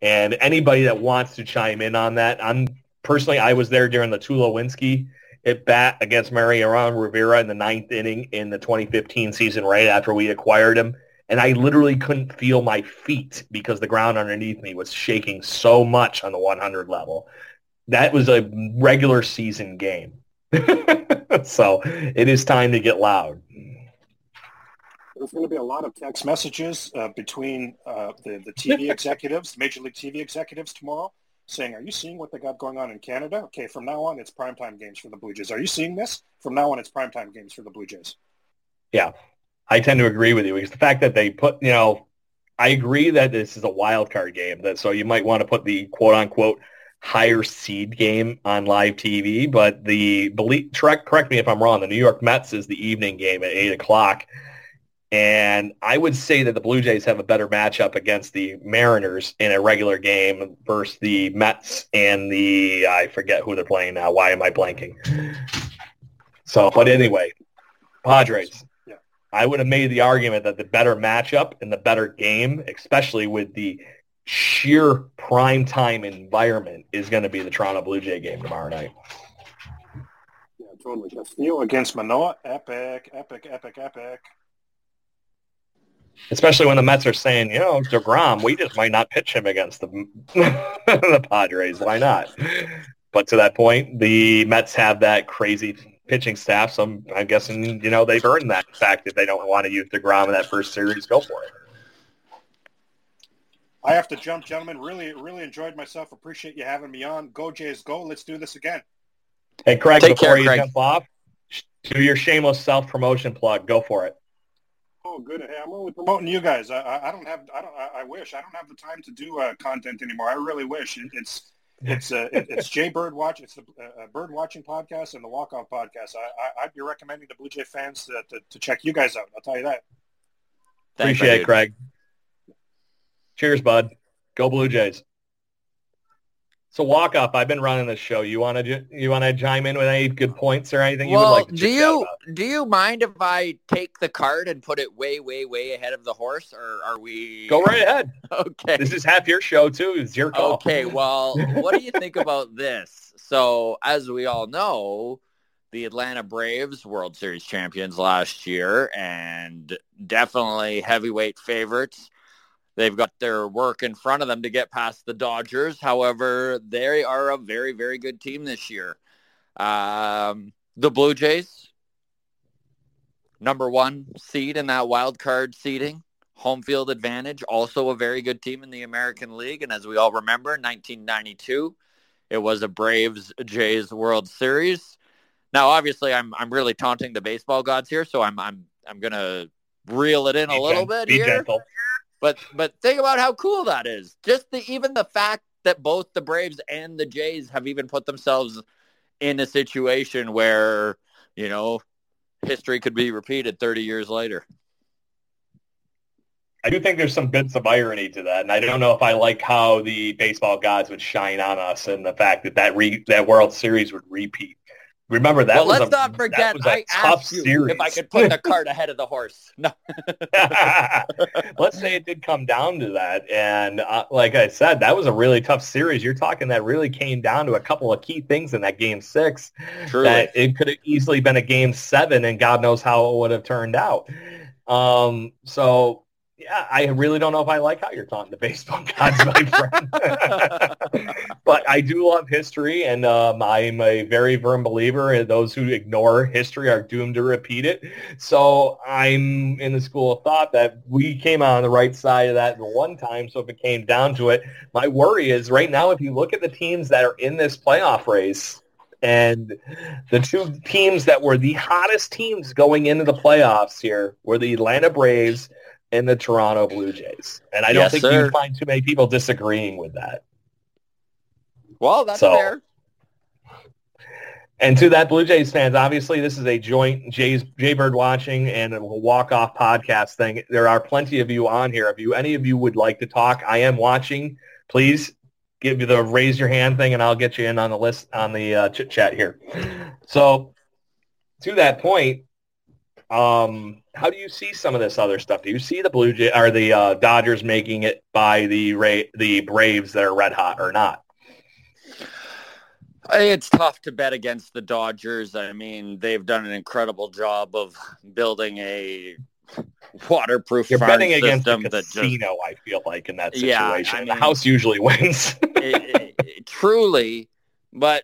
And anybody that wants to chime in on that, I'm personally I was there during the Tulowitzki at bat against Mariano Rivera in the ninth inning in the 2015 season, right after we acquired him and I literally couldn't feel my feet because the ground underneath me was shaking so much on the 100 level. That was a regular season game. [laughs] so it is time to get loud. There's going to be a lot of text messages uh, between uh, the, the TV [laughs] executives, Major League TV executives tomorrow saying, are you seeing what they got going on in Canada? Okay, from now on, it's primetime games for the Blue Jays. Are you seeing this? From now on, it's primetime games for the Blue Jays. Yeah, I tend to agree with you because the fact that they put, you know, I agree that this is a wild card game. That so you might want to put the quote unquote higher seed game on live TV, but the believe correct, correct me if I'm wrong. The New York Mets is the evening game at eight o'clock, and I would say that the Blue Jays have a better matchup against the Mariners in a regular game versus the Mets and the I forget who they're playing now. Why am I blanking? So, but anyway, Padres. I would have made the argument that the better matchup and the better game, especially with the sheer prime time environment, is going to be the Toronto Blue Jay game tomorrow night. Yeah, totally. Castillo against Manoah, epic, epic, epic, epic. Especially when the Mets are saying, you know, DeGrom, we just might not pitch him against the [laughs] the Padres. Why not? But to that point, the Mets have that crazy pitching staff. So I'm, I'm guessing, you know, they've earned that fact if they don't want to use DeGrom in that first series, go for it. I have to jump, gentlemen. Really, really enjoyed myself. Appreciate you having me on. Go Jays, go! Let's do this again. Hey, Craig, Take before care, you Craig. jump off, do your shameless self promotion plug. Go for it. Oh, good. Hey, I'm only promoting you guys. I, I don't have. I don't. I, I wish I don't have the time to do uh, content anymore. I really wish. It, it's it's uh, it, it's Jay Bird Watch. It's the uh, Bird Watching podcast and the Walk Off podcast. I, I would be recommending the Blue Jay fans to, to, to check you guys out. I'll tell you that. Thanks, Appreciate it, Craig. Cheers, bud. Go Blue Jays. So walk up. I've been running this show. You want to you want to chime in with any good points or anything well, you would like? to do you do you mind if I take the card and put it way way way ahead of the horse, or are we? Go right ahead. [laughs] okay. This is half your show too. It's your call. Okay. Well, [laughs] what do you think about this? So, as we all know, the Atlanta Braves World Series champions last year, and definitely heavyweight favorites They've got their work in front of them to get past the Dodgers. However, they are a very, very good team this year. Um, the Blue Jays, number one seed in that wild card seeding, home field advantage, also a very good team in the American League. And as we all remember, 1992, it was a Braves Jays World Series. Now, obviously, I'm I'm really taunting the baseball gods here, so I'm I'm I'm gonna reel it in a little bit here. Gentle. But but think about how cool that is. Just the even the fact that both the Braves and the Jays have even put themselves in a situation where, you know, history could be repeated 30 years later. I do think there's some bits of irony to that, and I don't know if I like how the baseball gods would shine on us and the fact that that re- that World Series would repeat. Remember that. Well, let's a, not forget. I asked you series. if I could put the cart ahead of the horse. [laughs] No. [laughs] let's say it did come down to that, and uh, like I said, that was a really tough series. You're talking that really came down to a couple of key things in that game six. Truly. That it could have easily been a game seven, and God knows how it would have turned out. Um, so yeah, I really don't know if I like how you're talking to baseball [laughs] gods, my friend. but I do love history, and um, I'm a very firm believer in those who ignore history are doomed to repeat it. So I'm in the school of thought that we came out on the right side of that one time. So if it came down to it, my worry is right now, if you look at the teams that are in this playoff race, and the two teams that were the hottest teams going into the playoffs here were the Atlanta Braves – and the Toronto Blue Jays. And I don't yes, think sir. you find too many people disagreeing with that. Well, that's so, fair. And to that Blue Jays fans, obviously this is a joint Jays Jaybird watching and a walk off podcast thing. There are plenty of you on here. If you any of you would like to talk, I am watching. Please give you the raise your hand thing, and I'll get you in on the list on the uh, chit chat here. So to that point, um, how do you see some of this other stuff? Do you see the Blue Jay or the uh, Dodgers making it by the Ray, the Braves that are red hot or not? It's tough to bet against the Dodgers. I mean, they've done an incredible job of building a waterproof You're betting against a casino, just, I feel like, in that situation. Yeah, I mean, the house usually [laughs] wins. it, it, truly, but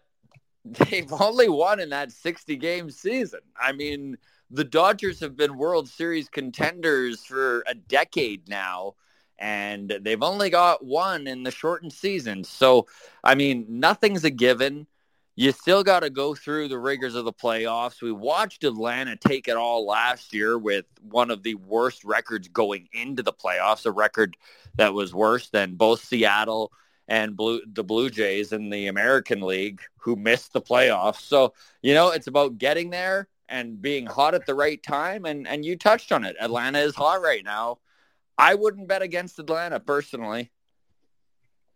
they've only won in that 60 game season. I mean, the Dodgers have been World Series contenders for a decade now, and they've only got one in the shortened season. So, I mean, nothing's a given. You still got to go through the rigors of the playoffs. We watched Atlanta take it all last year with one of the worst records going into the playoffs, a record that was worse than both Seattle and Blue, the Blue Jays in the American League who missed the playoffs. So, you know, it's about getting there and being hot at the right time. And, and you touched on it. Atlanta is hot right now. I wouldn't bet against Atlanta personally.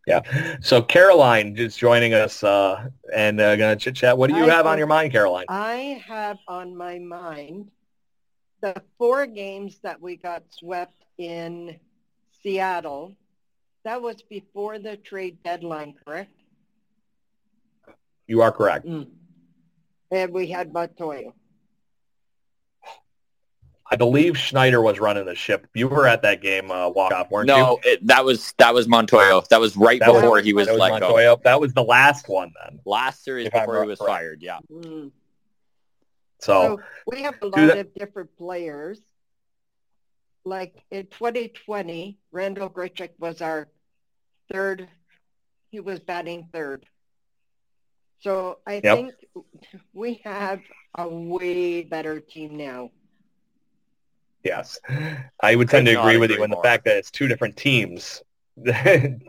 Yeah. So Caroline is joining us uh, and uh, going to chit chat. What do you I have on your mind, Caroline? I have on my mind the four games that we got swept in Seattle, that was before the trade deadline, correct? You are correct. Mm. And we had Montoyo. I believe Schneider was running the ship. You were at that game uh, walk off, weren't no, you? No, that was that was Montoyo. That was right that before was, he was, was let Montoyo. go. That was the last one then. Last series before he was correct. fired. Yeah. Mm. So, so, we have a lot of different players. Like in 2020, Randal Grichuk was our third. He was batting third. So I yep. think we have a way better team now. Yes, I would tend to agree with you in the fact that it's two different teams. [laughs]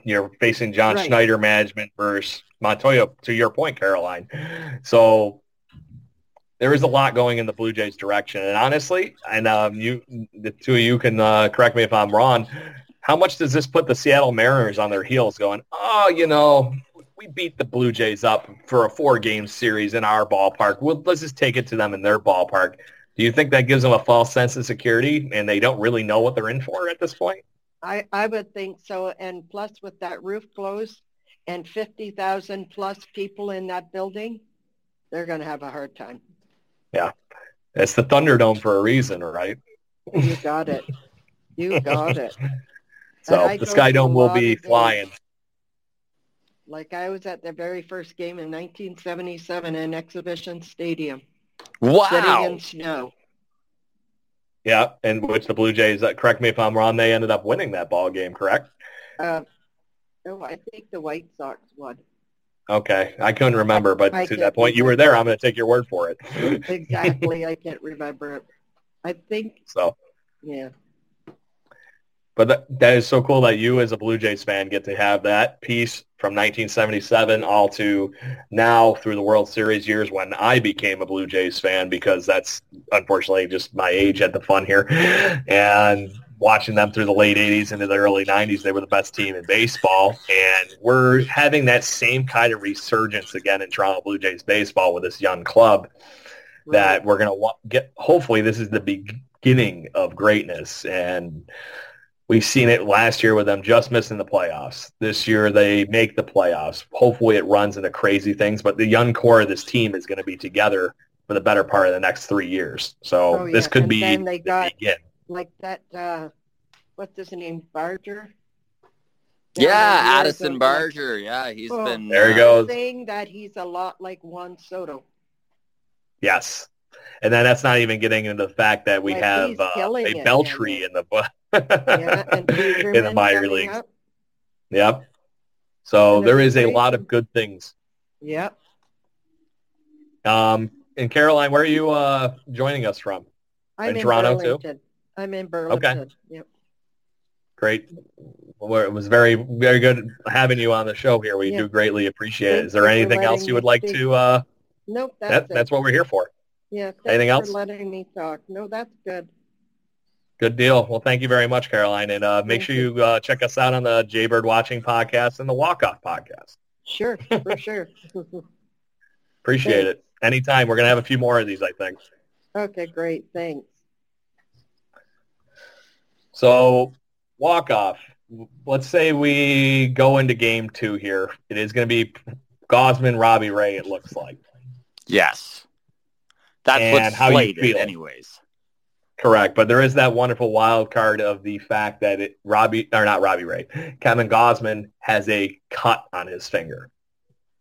You're facing John right. Schneider management versus Montoyo. To your point, Caroline. So there is a lot going in the Blue Jays direction, and honestly, and um, you, the two of you can uh, correct me if I'm wrong. How much does this put the Seattle Mariners on their heels, going, oh, you know, we beat the Blue Jays up for a four-game series in our ballpark. Well, let's just take it to them in their ballpark. Do you think that gives them a false sense of security and they don't really know what they're in for at this point? I, I would think so. And plus with that roof closed and 50,000 plus people in that building, they're going to have a hard time. Yeah. It's the Thunderdome for a reason, right? You got it. You got it. [laughs] so the Sky Dome will be flying. Like I was at the very first game in 1977 in Exhibition Stadium. Wow. In snow. Yeah, and which the Blue Jays, uh, correct me if I'm wrong, they ended up winning that ball game, correct? Uh, oh, I think the White Sox won. Okay, I couldn't remember, but I to that point, you were there. I'm going to take your word for it. exactly, I [laughs] can't remember it. I think so. Yeah. But that, that is so cool that you, as a Blue Jays fan, get to have that piece from 1977 all to now through the World Series years when I became a Blue Jays fan because that's unfortunately just my age at the fun here. And watching them through the late 80s into the early 90s, they were the best team in baseball. And we're having that same kind of resurgence again in Toronto Blue Jays baseball with this young club that we're going to get. Hopefully, this is the beginning of greatness. And We've seen it last year with them just missing the playoffs. This year they make the playoffs. Hopefully it runs into crazy things, but the young core of this team is going to be together for the better part of the next three years. So oh, this could and be then they got begin. like that. Uh, what's his name? Barger. Yeah, Addison Barger. Yeah, he's oh, been there. He uh, goes saying that he's a lot like Juan Soto. Yes, and then that's not even getting into the fact that we like have uh, a Beltre in the yeah, [laughs] in the minor leagues. Up. Yep. So there is a lot of good things. Yep. Um, and Caroline, where are you uh, joining us from? I'm in, in Toronto Burlington. too. I'm in Burlington. Okay. Yep. Great. Well, it was very, very good having you on the show here. We yep. do greatly appreciate Thanks it. Is there anything else you would like to? Uh, nope. That's, that, that's what we're here for. Yeah. Anything else? letting me talk. No, that's good. Good deal. Well, thank you very much, Caroline. And uh, make thank sure you uh, check us out on the Jaybird Watching podcast and the Walk Off podcast. Sure, for sure. [laughs] Appreciate thanks. it. Anytime. We're going to have a few more of these, I think. Okay, great. Thanks. So, Walk Off. Let's say we go into game two here. It is going to be Gausman, Robbie Ray, it looks like. Yes. That's and what's how slated, you feel. anyways. Correct, but there is that wonderful wild card of the fact that it, Robbie or not Robbie Ray, Kevin Gausman has a cut on his finger.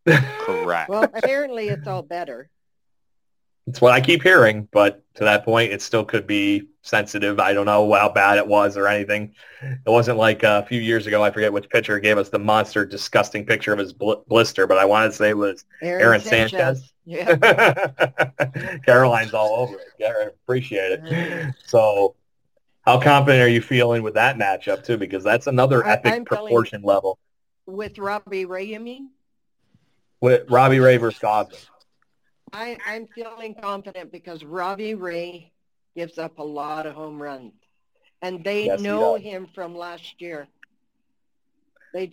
Correct. well, apparently it's all better. It's what I keep hearing, but to that point, it still could be sensitive. I don't know how bad it was or anything. It wasn't like uh, a few years ago. I forget which pitcher gave us the monster, disgusting picture of his bl- blister, but I want to say it was Aaron, Aaron Sanchez. Sanchez. Yeah. [laughs] Caroline's all over it. Yeah, I appreciate it. So how confident are you feeling with that matchup too? Because that's another epic I'm proportion level. With Robbie Ray, you mean? With Robbie Ray versus. I, I'm feeling confident because Robbie Ray gives up a lot of home runs. And they yes, know him from last year.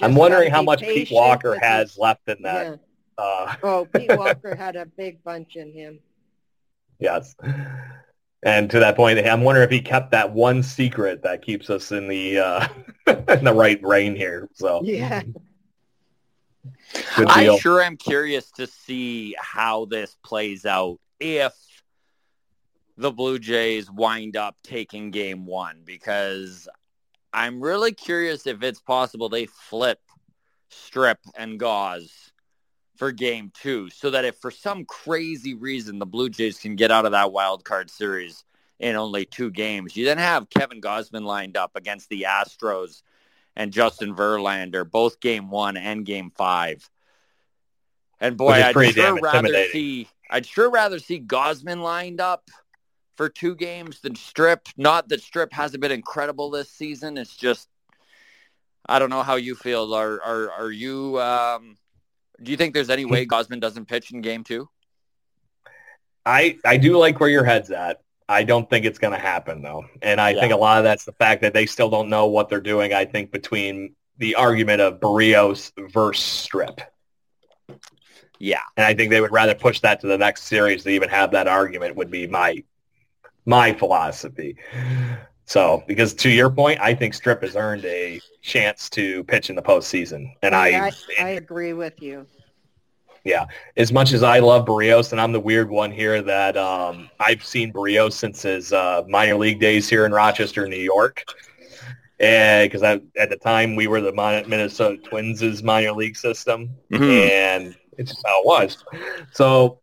I'm wondering how much Pete Walker has his, left in that. Yeah. Uh, oh, Pete [laughs] Walker had a big bunch in him. Yes. And to that point, I'm wondering if he kept that one secret that keeps us in the uh, [laughs] in the right rein here. So yeah. I sure am curious to see how this plays out if the Blue Jays wind up taking game one because I'm really curious if it's possible they flip Strip and Gause for game two so that if for some crazy reason the Blue Jays can get out of that wild card series in only two games, you then have Kevin Gausman lined up against the Astros and Justin Verlander, both game one and game five. And boy, I'd sure rather see I'd sure rather see Gausman lined up for two games than Strip. Not that Strip hasn't been incredible this season. It's just I don't know how you feel. Are are are you? Um, do you think there's any way Gausman doesn't pitch in Game Two? I I do like where your head's at. I don't think it's going to happen though, and I yeah. think a lot of that's the fact that they still don't know what they're doing. I think between the argument of Berrios versus Strip. Yeah, and I think they would rather push that to the next series to even have that argument. Would be my my philosophy. So, because to your point, I think Strip has earned a chance to pitch in the postseason, and I, I, [laughs] I agree with you. Yeah, as much as I love Berrios, and I'm the weird one here that um, I've seen Berrios since his uh, minor league days here in Rochester, New York, and because at the time we were the Minnesota Twins' minor league system, mm-hmm. and it's just how it was. So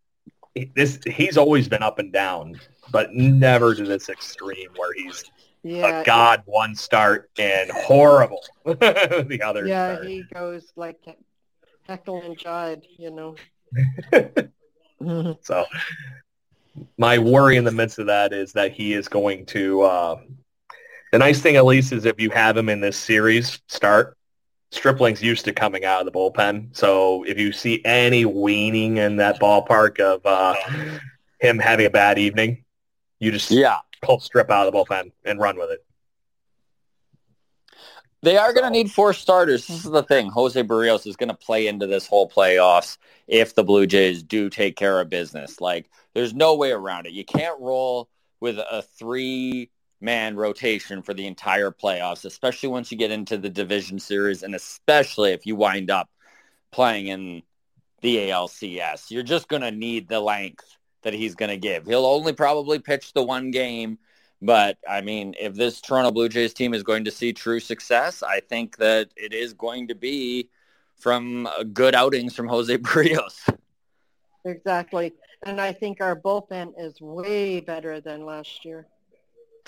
this he's always been up and down, but never to this extreme where he's yeah, a god one start and horrible [laughs] the other. Yeah, start. he goes like heckle and jive, you know. [laughs] [laughs] so my worry in the midst of that is that he is going to. Uh, the nice thing, at least, is if you have him in this series start, Stripling's used to coming out of the bullpen. So if you see any weaning in that ballpark of uh, him having a bad evening, you just yeah pull strip out of the bullpen and run with it. They are going to need four starters. This is the thing. Jose Berrios is going to play into this whole playoffs if the Blue Jays do take care of business. Like, there's no way around it. You can't roll with a three-man rotation for the entire playoffs, especially once you get into the division series, and especially if you wind up playing in the ALCS. You're just going to need the length that he's going to give. He'll only probably pitch the one game, but I mean, if this Toronto Blue Jays team is going to see true success, I think that it is going to be from uh, good outings from Jose [laughs] Berrios. Exactly. And I think our bullpen is way better than last year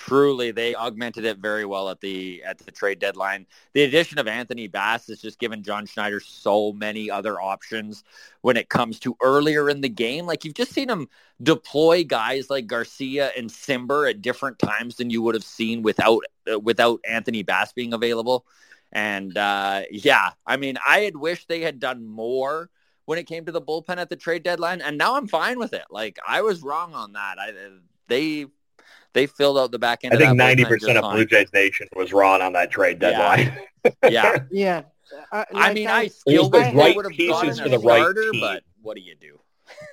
truly they augmented it very well at the at the trade deadline. The addition of Anthony Bass has just given John Schneider so many other options when it comes to earlier in the game. Like you've just seen him deploy guys like Garcia and Cimber at different times than you would have seen without uh, without Anthony Bass being available. And uh, yeah, I mean, I had wished they had done more when it came to the bullpen at the trade deadline, and now I'm fine with it. Like I was wrong on that. I they they filled out the back end. I think ninety percent of Blue Jays Nation was wrong on that trade deadline. [laughs] Yeah, yeah. [laughs] yeah. Uh, like I mean, I, I still the right would have pieces for the starter, right team. but what do you do?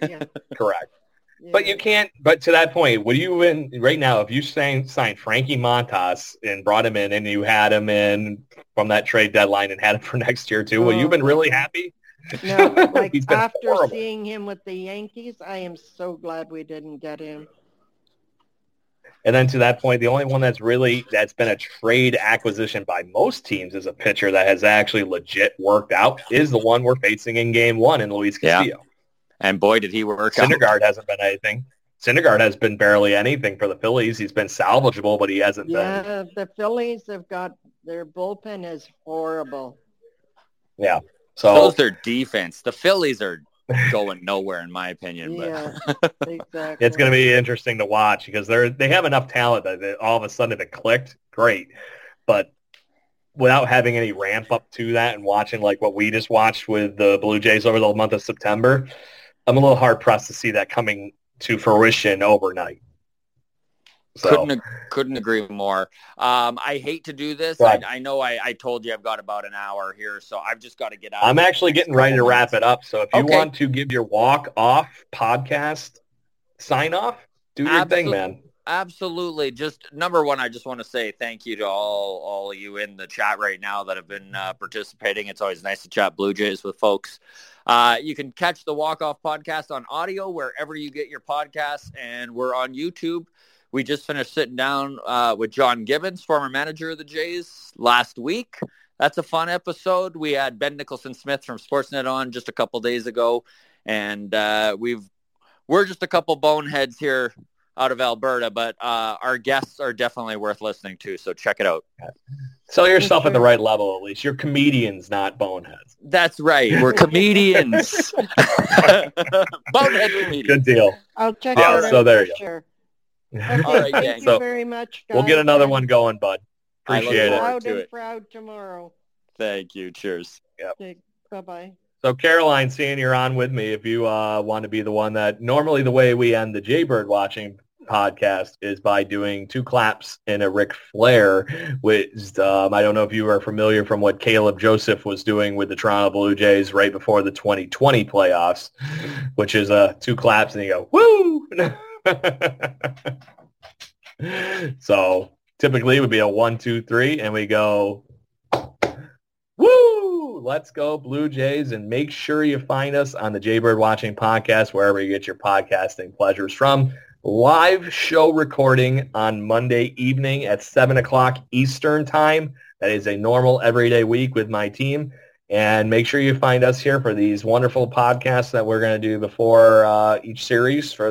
Yeah. [laughs] Correct. Yeah. But you can't. But to that point, would you in right now if you signed, signed Frankie Montas and brought him in, and you had him in from that trade deadline and had him for next year too? Oh, would you have been really happy? No, like after horrible. seeing him with the Yankees, I am so glad we didn't get him. And then to that point, the only one that's really that's been a trade acquisition by most teams as a pitcher that has actually legit worked out is the one we're facing in Game One in Luis Castillo. Yeah. And boy, did he work out. Syndergaard out. hasn't been anything. Syndergaard has been barely anything for the Phillies. He's been salvageable, but he hasn't yeah, been. Yeah, the Phillies have got their bullpen is horrible. Yeah. So those their defense. The Phillies are going nowhere in my opinion. Yeah, [laughs] exactly. It's going to be interesting to watch because they're they have enough talent that they, all of a sudden if it clicked, great. But without having any ramp up to that and watching like what we just watched with the Blue Jays over the month of September, I'm a little hard pressed to see that coming to fruition overnight. So. Couldn't couldn't agree more. Um, I hate to do this. I, I, know I, I told you I've got about an hour here, so I've just got to get out. I'm actually getting ready to wrap it up. So if you okay. want to give your walk off podcast sign off, do your thing, man. Absolutely. Just number one, I just want to say thank you to all all of you in the chat right now that have been uh, participating. It's always nice to chat Blue Jays with folks. Uh, you can catch the Walk Off podcast on audio wherever you get your podcasts, and we're on YouTube. We just finished sitting down uh, with John Gibbons, former manager of the Jays, last week. That's a fun episode. We had Ben Nicholson Smith from Sportsnet on just a couple days ago, and uh, we've we're just a couple boneheads here out of Alberta, but uh, our guests are definitely worth listening to. So check it out. Sell yourself at the right level, at least. You're comedians, not boneheads. That's right. We're [laughs] comedians. [laughs] Bonehead comedians. Good deal. I'll check yeah, it out. So there you go. Sure. Okay, All right, [laughs] thank gang. you So, very much, guys. We'll get another one going, bud. I look Appreciate it. forward Proud to and it. proud tomorrow. Thank you. Cheers. Bye bye. So Caroline, seeing you're on with me, if you uh, want to be the one that normally the way we end the Jaybird watching podcast is by doing two claps and a Ric Flair, which um, I don't know if you are familiar from what Caleb Joseph was doing with the Toronto Blue Jays right before the 2020 playoffs, which is uh, two claps and you go, woo! [laughs] [laughs] so typically it would be a one, two, three, and we go, woo! Let's go Blue Jays, and make sure you find us on the Jaybird Watching podcast wherever you get your podcasting pleasures from. Live show recording on Monday evening at seven o'clock Eastern time. That is a normal everyday week with my team. And make sure you find us here for these wonderful podcasts that we're going to do before uh, each series for